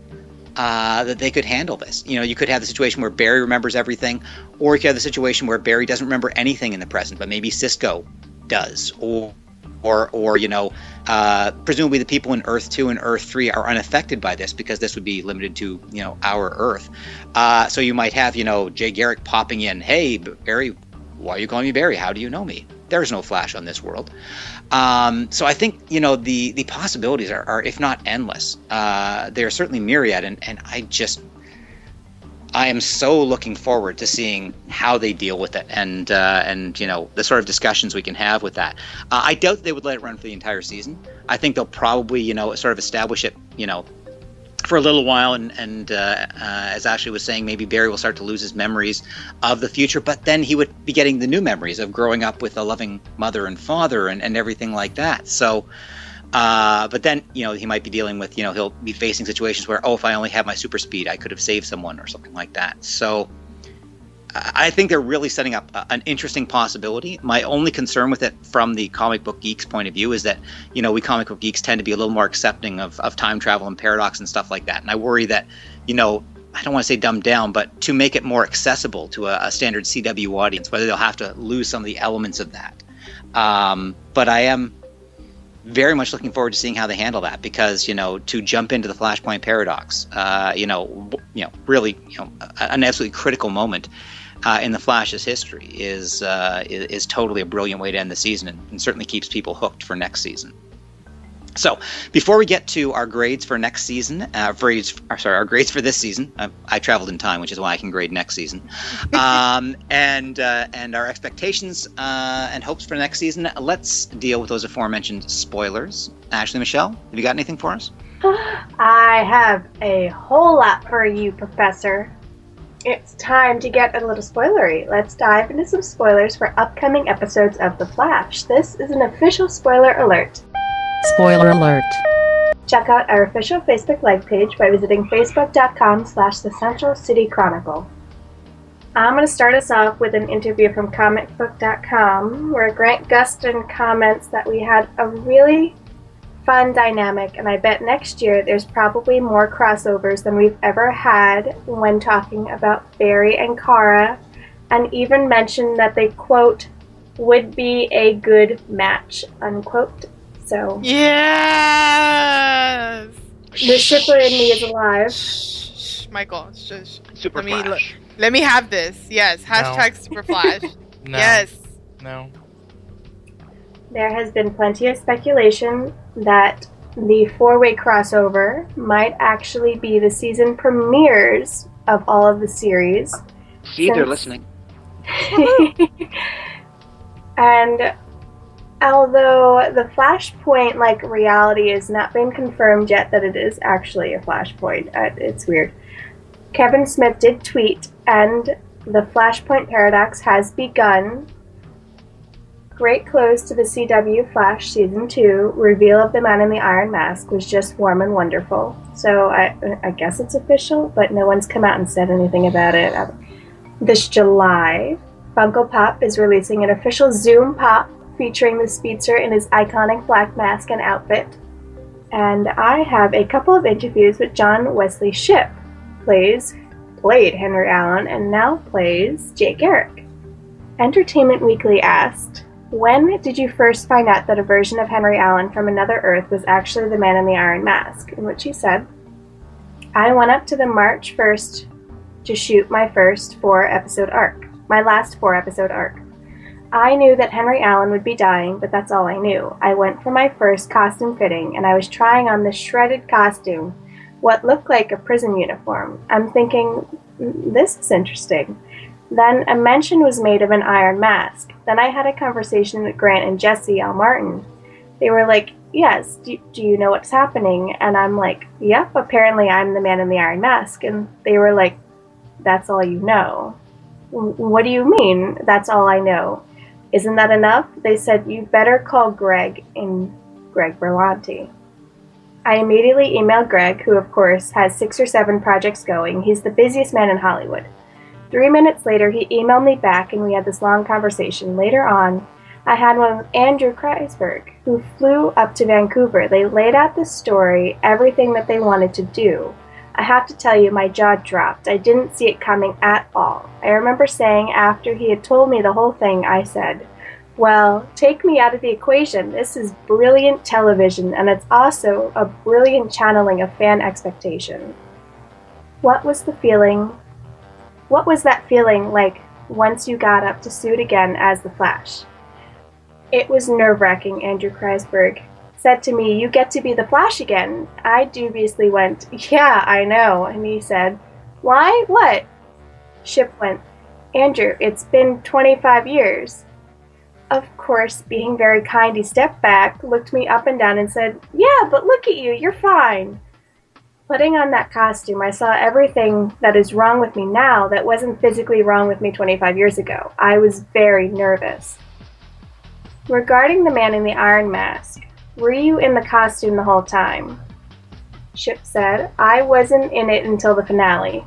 uh, that they could handle this. You know, you could have the situation where Barry remembers everything, or you could have the situation where Barry doesn't remember anything in the present, but maybe Cisco does, or or or you know, uh, presumably the people in Earth Two and Earth Three are unaffected by this because this would be limited to you know our Earth. Uh, so you might have you know Jay Garrick popping in, hey Barry, why are you calling me Barry? How do you know me? There's no Flash on this world. Um, so I think you know the the possibilities are, are if not endless, uh, they are certainly myriad, and and I just I am so looking forward to seeing how they deal with it, and uh, and you know the sort of discussions we can have with that. Uh, I doubt they would let it run for the entire season. I think they'll probably you know sort of establish it you know for a little while, and and uh, uh, as Ashleigh was saying, maybe Barry will start to lose his memories of the future, but then he would be getting the new memories of growing up with a loving mother and father, and, and everything like that. So. Uh, but then, you know, he might be dealing with, you know, he'll be facing situations where, oh, if I only had my super speed, I could have saved someone or something like that. So I think they're really setting up a- an interesting possibility. My only concern with it from the comic book geeks point of view is that, you know, we comic book geeks tend to be a little more accepting of, of time travel and paradox and stuff like that. And I worry that, you know, I don't want to say dumbed down, but to make it more accessible to a, a standard CW audience, whether they'll have to lose some of the elements of that. Um, but I am very much looking forward to seeing how they handle that because you know to jump into the Flashpoint paradox, uh, you know, you know, really, you know, an absolutely critical moment uh, in the Flash's history is, uh, is totally a brilliant way to end the season and certainly keeps people hooked for next season. So, before we get to our grades for next season, uh, for sorry, our grades for this season, I, I traveled in time, which is why I can grade next season, um, and uh, and our expectations uh, and hopes for next season. Let's deal with those aforementioned spoilers. Ashleigh, Michele, have you got anything for us?
I have a whole lot for you, Professor. It's time to get a little spoilery. Let's dive into some spoilers for upcoming episodes of The Flash. This is an official spoiler alert.
Spoiler alert.
Check out our official Facebook Live page by visiting facebook.com slash the Central City Chronicle. I'm going to start us off with an interview from comicbook.com where Grant Gustin comments that we had a really fun dynamic, and I bet next year there's probably more crossovers than we've ever had when talking about Barry and Kara, and even mentioned that they, quote, would be a good match, unquote. So
Yes.
the shipper in me is alive.
Shh, Michael, shush.
Super
Let me
Flash.
Let me have this. Yes. Hashtag Super Flash.
No.
Yes.
No.
There has been plenty of speculation that the four way crossover might actually be the season premieres of all of the series.
See, they're listening.
and although the Flashpoint like reality has not been confirmed yet that it is actually a Flashpoint, uh, it's weird. Kevin Smith did tweet, and the Flashpoint paradox has begun. Great close to the CW Flash Season 2. Reveal of the Man in the Iron Mask was just warm and wonderful. So I, I guess it's official, but no one's come out and said anything about it. This July, Funko Pop is releasing an official Zoom Pop featuring the Speedster in his iconic black mask and outfit. And I have a couple of interviews with John Wesley Shipp, plays played Henry Allen and now plays Jake Garrick. Entertainment Weekly asked, When did you first find out that a version of Henry Allen from another Earth was actually the man in the Iron Mask? In which he said, I went up to the March 1st to shoot my first four episode arc, my last four episode arc. I knew that Henry Allen would be dying, but that's all I knew. I went for my first costume fitting and I was trying on this shredded costume, what looked like a prison uniform. I'm thinking, "Mm, this is interesting. Then a mention was made of an iron mask. Then I had a conversation with Grant and Jesse L. Martin. They were like, Yes, do, do you know what's happening? And I'm like, Yep, apparently I'm the man in the iron mask. And they were like, That's all you know. What do you mean, that's all I know? Isn't that enough? They said, You better call Greg in Greg Berlanti. I immediately emailed Greg, who of course has six or seven projects going. He's the busiest man in Hollywood. Three minutes later, he emailed me back and we had this long conversation. Later on, I had one with Andrew Kreisberg, who flew up to Vancouver. They laid out the story, everything that they wanted to do. I have to tell you, my jaw dropped. I didn't see it coming at all. I remember saying after he had told me the whole thing, I said, Well, take me out of the equation. This is brilliant television, and it's also a brilliant channeling of fan expectation. What was the feeling? What was that feeling like once you got up to suit again as the Flash? It was nerve wracking, Andrew Kreisberg said to me, You get to be the Flash again. I dubiously went, Yeah, I know. And he said, Why? What? Shipp went, Andrew, it's been 25 years. Of course, being very kind, he stepped back, looked me up and down, and said, Yeah, but look at you, you're fine. Putting on that costume, I saw everything that is wrong with me now that wasn't physically wrong with me 25 years ago. I was very nervous. Regarding the man in the iron mask, were you in the costume the whole time? Shipp said, I wasn't in it until the finale.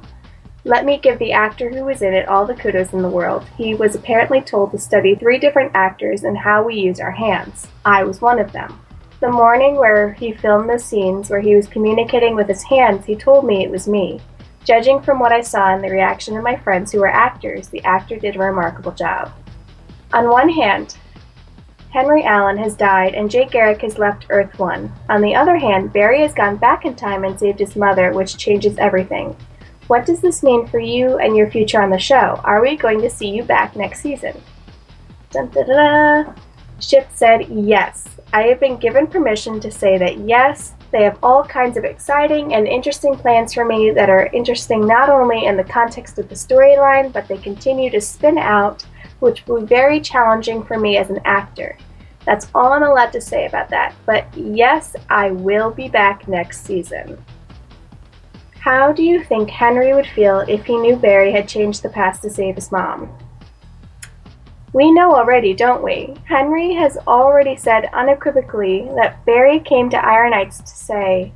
Let me give the actor who was in it all the kudos in the world. He was apparently told to study three different actors and how we use our hands. I was one of them. The morning where he filmed the scenes where he was communicating with his hands, he told me it was me. Judging from what I saw and the reaction of my friends who were actors, the actor did a remarkable job. On one hand, Henry Allen has died and Jay Garrick has left Earth 1. On the other hand, Barry has gone back in time and saved his mother, which changes everything. What does this mean for you and your future on the show? Are we going to see you back next season? Dun, da, da, da. Shipp said yes. I have been given permission to say that yes, they have all kinds of exciting and interesting plans for me that are interesting not only in the context of the storyline, but they continue to spin out, which will be very challenging for me as an actor. That's all I'm allowed to say about that. But yes, I will be back next season. How do you think Henry would feel if he knew Barry had changed the past to save his mom? We know already, don't we? Henry has already said unequivocally that Barry came to Iron Heights to say,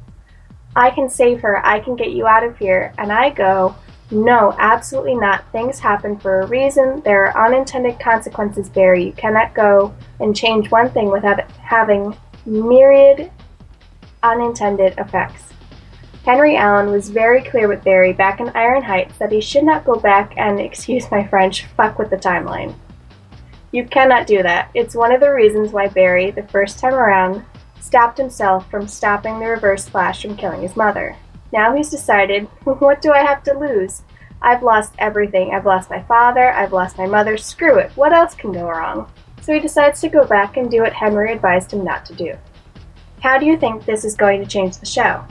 I can save her, I can get you out of here, and I go, no, absolutely not. Things happen for a reason. There are unintended consequences, Barry. You cannot go and change one thing without having myriad unintended effects. Henry Allen was very clear with Barry back in Iron Heights that he should not go back and, excuse my French, fuck with the timeline. You cannot do that. It's one of the reasons why Barry, the first time around, stopped himself from stopping the reverse flash from killing his mother. Now he's decided, what do I have to lose? I've lost everything. I've lost my father, I've lost my mother, screw it, what else can go wrong? So he decides to go back and do what Henry advised him not to do. How do you think this is going to change the show?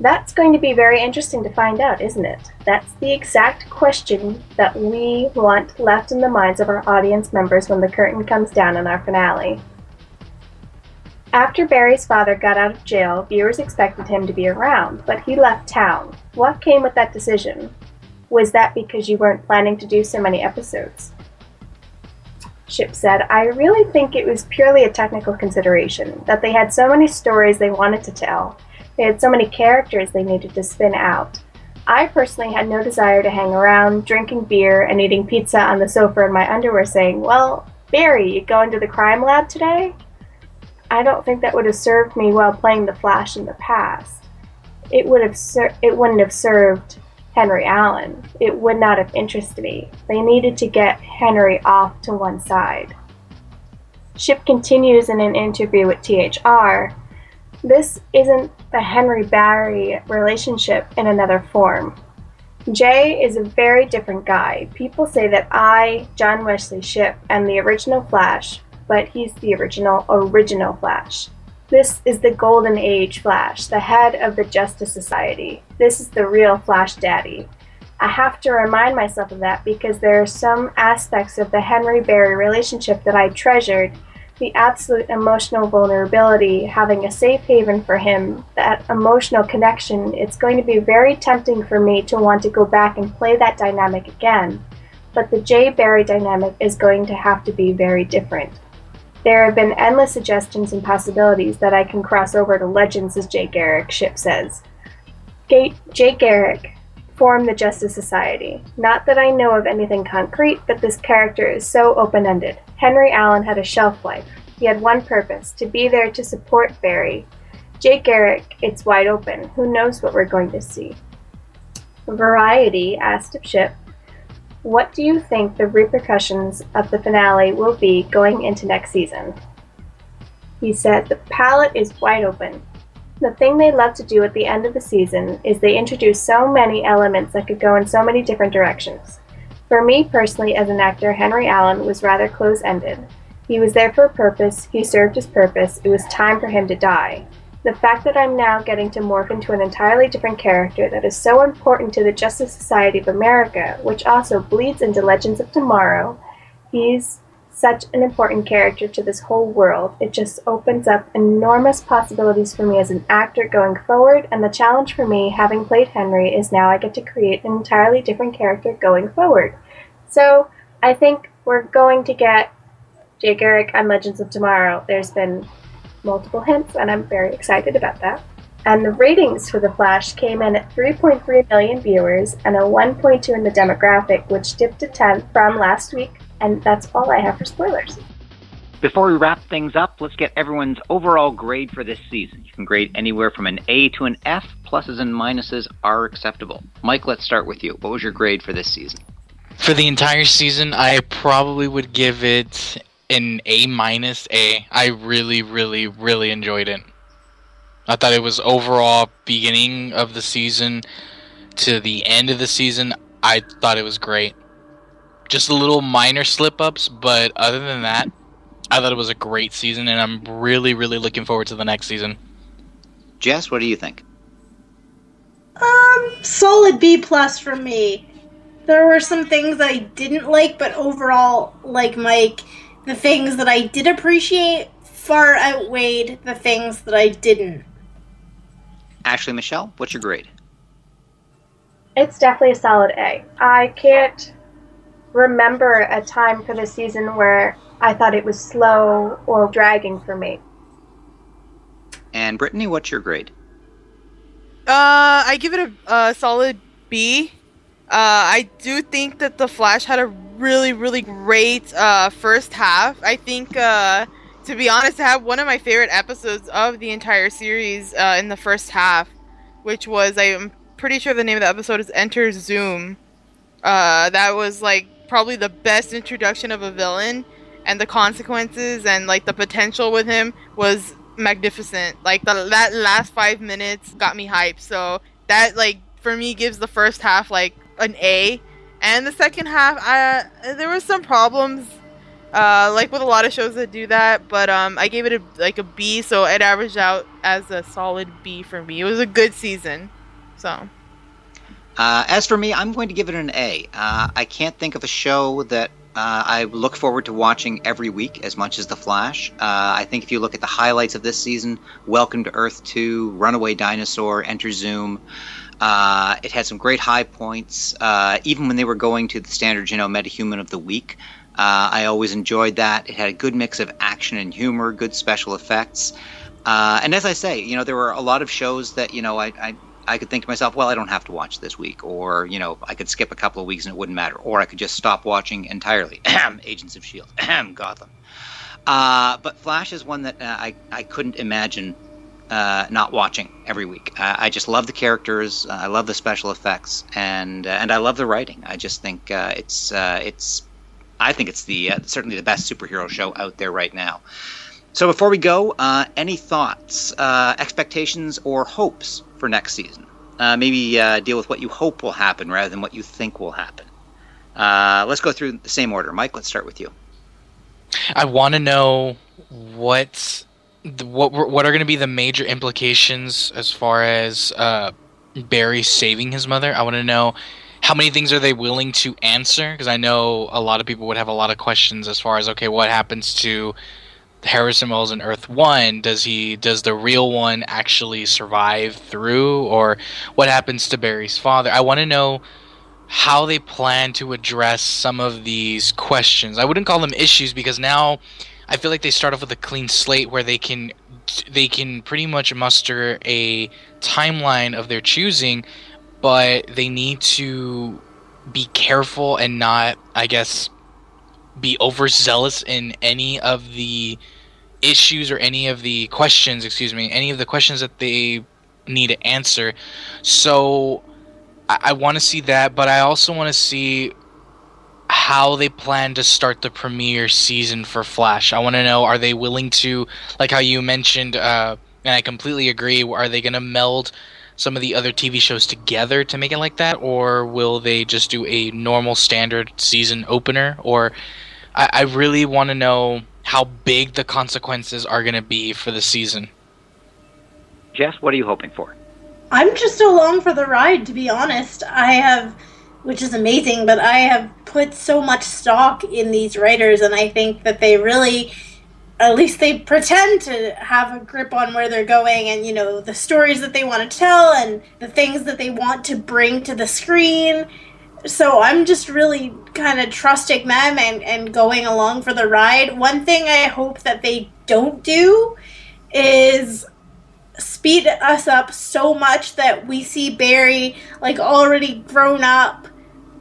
That's going to be very interesting to find out, isn't it? That's the exact question that we want left in the minds of our audience members when the curtain comes down on our finale. After Barry's father got out of jail, viewers expected him to be around, but he left town. What came with that decision? Was that because you weren't planning to do so many episodes? Shipp said, I really think it was purely a technical consideration, that they had so many stories they wanted to tell, they had so many characters they needed to spin out. I personally had no desire to hang around, drinking beer and eating pizza on the sofa in my underwear saying, Well, Barry, you going to the crime lab today? I don't think that would have served me while playing the Flash in the past. It would have ser- it wouldn't have served Henry Allen. It would not have interested me. They needed to get Henry off to one side. Shipp continues in an interview with THR this isn't the Henry Barry relationship in another form. Jay is a very different guy. People say that I, John Wesley Shipp, and the original Flash, but he's the original, original Flash. This is the Golden Age Flash, the head of the Justice Society. This is the real Flash Daddy. I have to remind myself of that because there are some aspects of the Henry Barry relationship that I treasured the absolute emotional vulnerability, having a safe haven for him, that emotional connection, it's going to be very tempting for me to want to go back and play that dynamic again. But the Jay Barry dynamic is going to have to be very different. There have been endless suggestions and possibilities that I can cross over to Legends, as Jake Garrick Shipp says. Jake Garrick formed the Justice Society. Not that I know of anything concrete, but this character is so open ended. Henry Allen had a shelf life. He had one purpose to be there to support Barry. Jake Garrick, it's wide open. Who knows what we're going to see? Variety asked of Shipp, What do you think the repercussions of the finale will be going into next season? He said, The palette is wide open. The thing they love to do at the end of the season is they introduce so many elements that could go in so many different directions. For me personally, as an actor, Henry Allen was rather close ended. He was there for a purpose, he served his purpose, it was time for him to die. The fact that I'm now getting to morph into an entirely different character that is so important to the Justice Society of America, which also bleeds into Legends of Tomorrow, he's such an important character to this whole world. It just opens up enormous possibilities for me as an actor going forward, and the challenge for me, having played Henry, is now I get to create an entirely different character going forward. So I think we're going to get Jay Garrick on Legends of Tomorrow. There's been multiple hints, and I'm very excited about that. And the ratings for The Flash came in at 3.3 million viewers and a 1.2 in the demographic, which dipped a 10 from last week and that's all I have for spoilers.
Before we wrap things up, let's get everyone's overall grade for this season. You can grade anywhere from an A to an F. Pluses and minuses are acceptable. Mike, let's start with you. What was your grade for this season?
For the entire season, I probably would give it an A minus A. I really, really, really enjoyed it. I thought it was overall beginning of the season to the end of the season. I thought it was great. Just a little minor slip ups, but other than that, I thought it was a great season, and I'm really, really looking forward to the next season.
Jess, what do you think?
Um, solid B plus for me. There were some things I didn't like, but overall, like Mike, the things that I did appreciate far outweighed the things that I didn't.
Ashleigh Michele, what's your grade?
It's definitely a solid A. I can't remember a time for the season where I thought it was slow or dragging for me.
And Brittani, what's your grade?
Uh, I give it a, a solid B. Uh, I do think that the Flash had a really, really great uh, first half. I think, uh, to be honest, I have one of my favorite episodes of the entire series uh, in the first half, which was I'm pretty sure the name of the episode is Enter Zoom. Uh, that was like probably the best introduction of a villain, and the consequences and like the potential with him was magnificent. Like the that last five minutes got me hyped. So that like for me gives the first half like an A, and the second half, I there was some problems, uh, like with a lot of shows that do that. But um, I gave it a like a B, so it averaged out as a solid B for me. It was a good season, so.
Uh, as for me, I'm going to give it an A. Uh, I can't think of a show that uh, I look forward to watching every week as much as The Flash. Uh, I think if you look at the highlights of this season, Welcome to Earth 2, Runaway Dinosaur, Enter Zoom, uh, it had some great high points. Uh, even when they were going to the standard, you know, metahuman of the week, I always enjoyed that. It had a good mix of action and humor, good special effects. and as I say, you know, there were a lot of shows that, you know, I, I I could think to myself, well, I don't have to watch this week, or you know, I could skip a couple of weeks and it wouldn't matter, or I could just stop watching entirely. Agents of Shield, Gotham. Uh, but Flash is one that uh, I I couldn't imagine uh, not watching every week. I just love the characters, uh, I love the special effects, and uh, and I love the writing. I just think uh, it's it's I think it's the certainly the best superhero show out there right now. So before we go, any thoughts, expectations, or hopes for next season. Uh, maybe uh, deal with what you hope will happen rather than what you think will happen. Uh, let's go through the same order. Mike, let's start with you.
I want to know what what what are going to be the major implications as far as uh, Barry saving his mother. I want to know how many things are they willing to answer because I know a lot of people would have a lot of questions as far as okay, what happens to Harrison Wells in Earth One, does he does the real one actually survive through, or what happens to Barry's father? I want to know how they plan to address some of these questions. I wouldn't call them issues because now I feel like they start off with a clean slate where they can they can pretty much muster a timeline of their choosing, but they need to be careful and not, I guess, be overzealous in any of the issues or any of the questions, excuse me, any of the questions that they need to answer. So I, I want to see that, but I also want to see how they plan to start the premiere season for Flash. I want to know are they willing to, like how you mentioned, uh, and I completely agree, are they going to meld some of the other TV shows together to make it like that, or will they just do a normal standard season opener? Or I, I really want to know how big the consequences are going to be for the season.
Jess, what are you hoping for?
I'm just along for the ride, to be honest. I have, which is amazing, but I have put so much stock in these writers, and I think that they really, at least they pretend to have a grip on where they're going and, you know, the stories that they want to tell and the things that they want to bring to the screen so I'm just really kind of trusting them and, and going along for the ride. One thing I hope that they don't do is speed us up so much that we see Barry like already grown up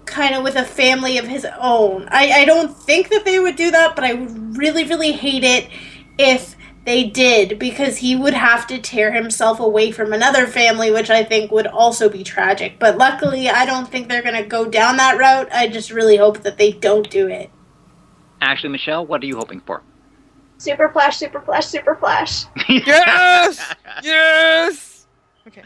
kind of with a family of his own. I, I don't think that they would do that, but I would really, really hate it if they did because he would have to tear himself away from another family, which I think would also be tragic. But luckily, I don't think they're going to go down that route. I just really hope that they don't do it.
Ashleigh Michele, what are you hoping for?
Super Flash, Super Flash, Super Flash.
Yes! yes! Okay.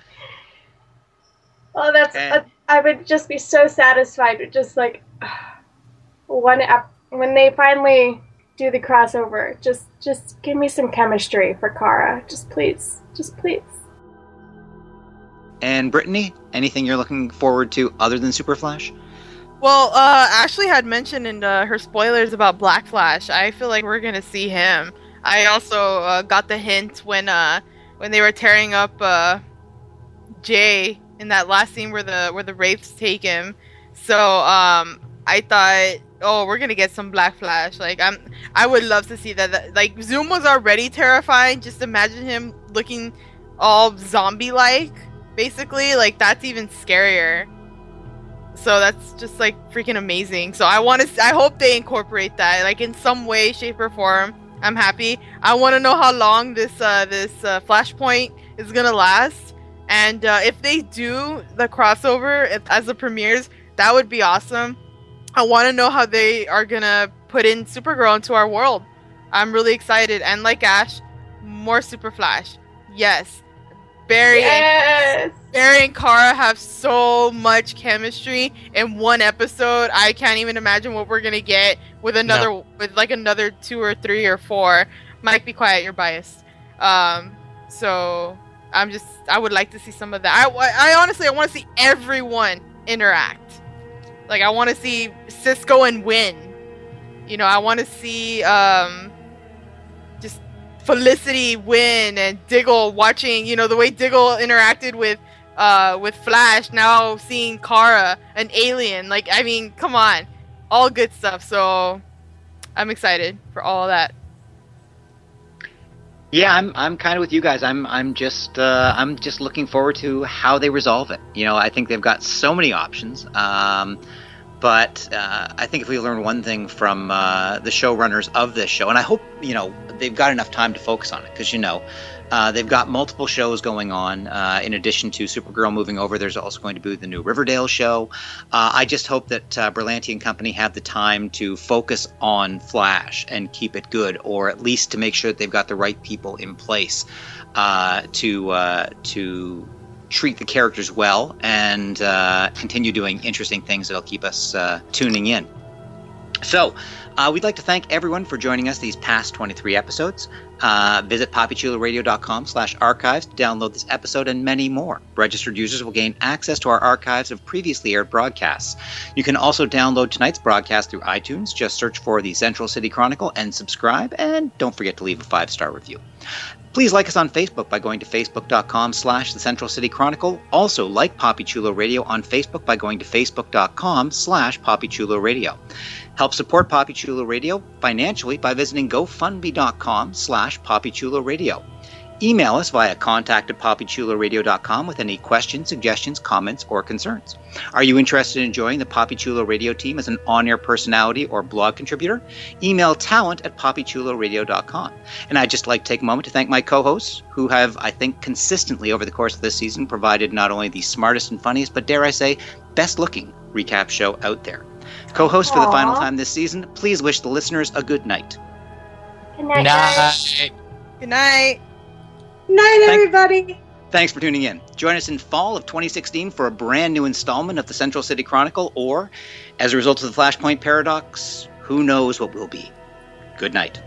Oh, that's.
And-
uh, I would just be so satisfied with just like one ep- when they finally do the crossover. Just, just give me some chemistry for Kara. Just please, just please.
And Brittani, anything you're looking forward to other than Super Flash?
Well, uh, Ashleigh had mentioned in uh, her spoilers about Black Flash. I feel like we're gonna see him. I also uh, got the hint when uh, when they were tearing up uh, Jay in that last scene where the where the wraiths take him. So um, I thought, oh, we're gonna get some Black Flash. Like I'm, I would love to see that. like Zoom was already terrifying. Just imagine him looking all zombie-like, basically. Like that's even scarier. So that's just like freaking amazing. So I want to. I hope they incorporate that, like in some way, shape, or form. I'm happy. I want to know how long this uh, this uh, Flashpoint is gonna last, and uh, if they do the crossover if- as the premieres, that would be awesome. I want to know how they are gonna put in Supergirl into our world. I'm really excited, and like Ash, more Super Flash. Yes, Barry and Barry and Kara have so much chemistry in one episode. I can't even imagine what we're gonna get with another, with like another two or three or four. Mike, be quiet. You're biased. Um, so I'm just, I would like to see some of that. I, I honestly, I want to see everyone interact. Like, I want to see Cisco and Winn. You know, I want to see um, just Felicity Winn and Diggle watching, you know, the way Diggle interacted with uh with Flash, now seeing Kara, an alien. Like, I mean, come on. All good stuff. So I'm excited for all that.
Yeah, I'm I'm kind of with you guys. I'm I'm just uh, I'm just looking forward to how they resolve it. You know, I think they've got so many options. Um, but uh, I think if we learn one thing from uh, the showrunners of this show, and I hope you know they've got enough time to focus on it, because you know uh, they've got multiple shows going on. Uh, in addition to Supergirl moving over, there's also going to be the new Riverdale show. Uh, I just hope that uh, Berlanti and company have the time to focus on Flash and keep it good, or at least to make sure that they've got the right people in place to to treat the characters well and uh, continue doing interesting things that'll keep us uh, tuning in. So, uh, we'd like to thank everyone for joining us these past 23 episodes. Uh, visit papichuloradio.com slash archives to download this episode and many more. Registered users will gain access to our archives of previously aired broadcasts. You can also download tonight's broadcast through iTunes. Just search for the Central City Chronicle and subscribe, and don't forget to leave a five-star review. Please like us on Facebook by going to facebook.com slash the Central City Chronicle. Also, like Papi Chulo Radio on Facebook by going to facebook.com slash Papi Chulo Radio. Help support Papi Chulo Radio financially by visiting gofundme.com slash Poppy Chulo Radio. Email us via contact at papichuloradio.com with any questions, suggestions, comments, or concerns. Are you interested in joining the Papi Chulo Radio team as an on-air personality or blog contributor? Email talent at papichuloradio.com. And I'd just like to take a moment to thank my co-hosts, who have, I think, consistently over the course of this season provided not only the smartest and funniest, but dare I say, best-looking recap show out there. Co-host for the final time this season, please wish the listeners a good night.
Good night, guys.
Night.
Good night.
Night,
Thank-
everybody.
Thanks for tuning in. Join us in fall of 2016 for a brand new installment of the Central City Chronicle, or, as a result of the Flashpoint Paradox, who knows what will be. Good night.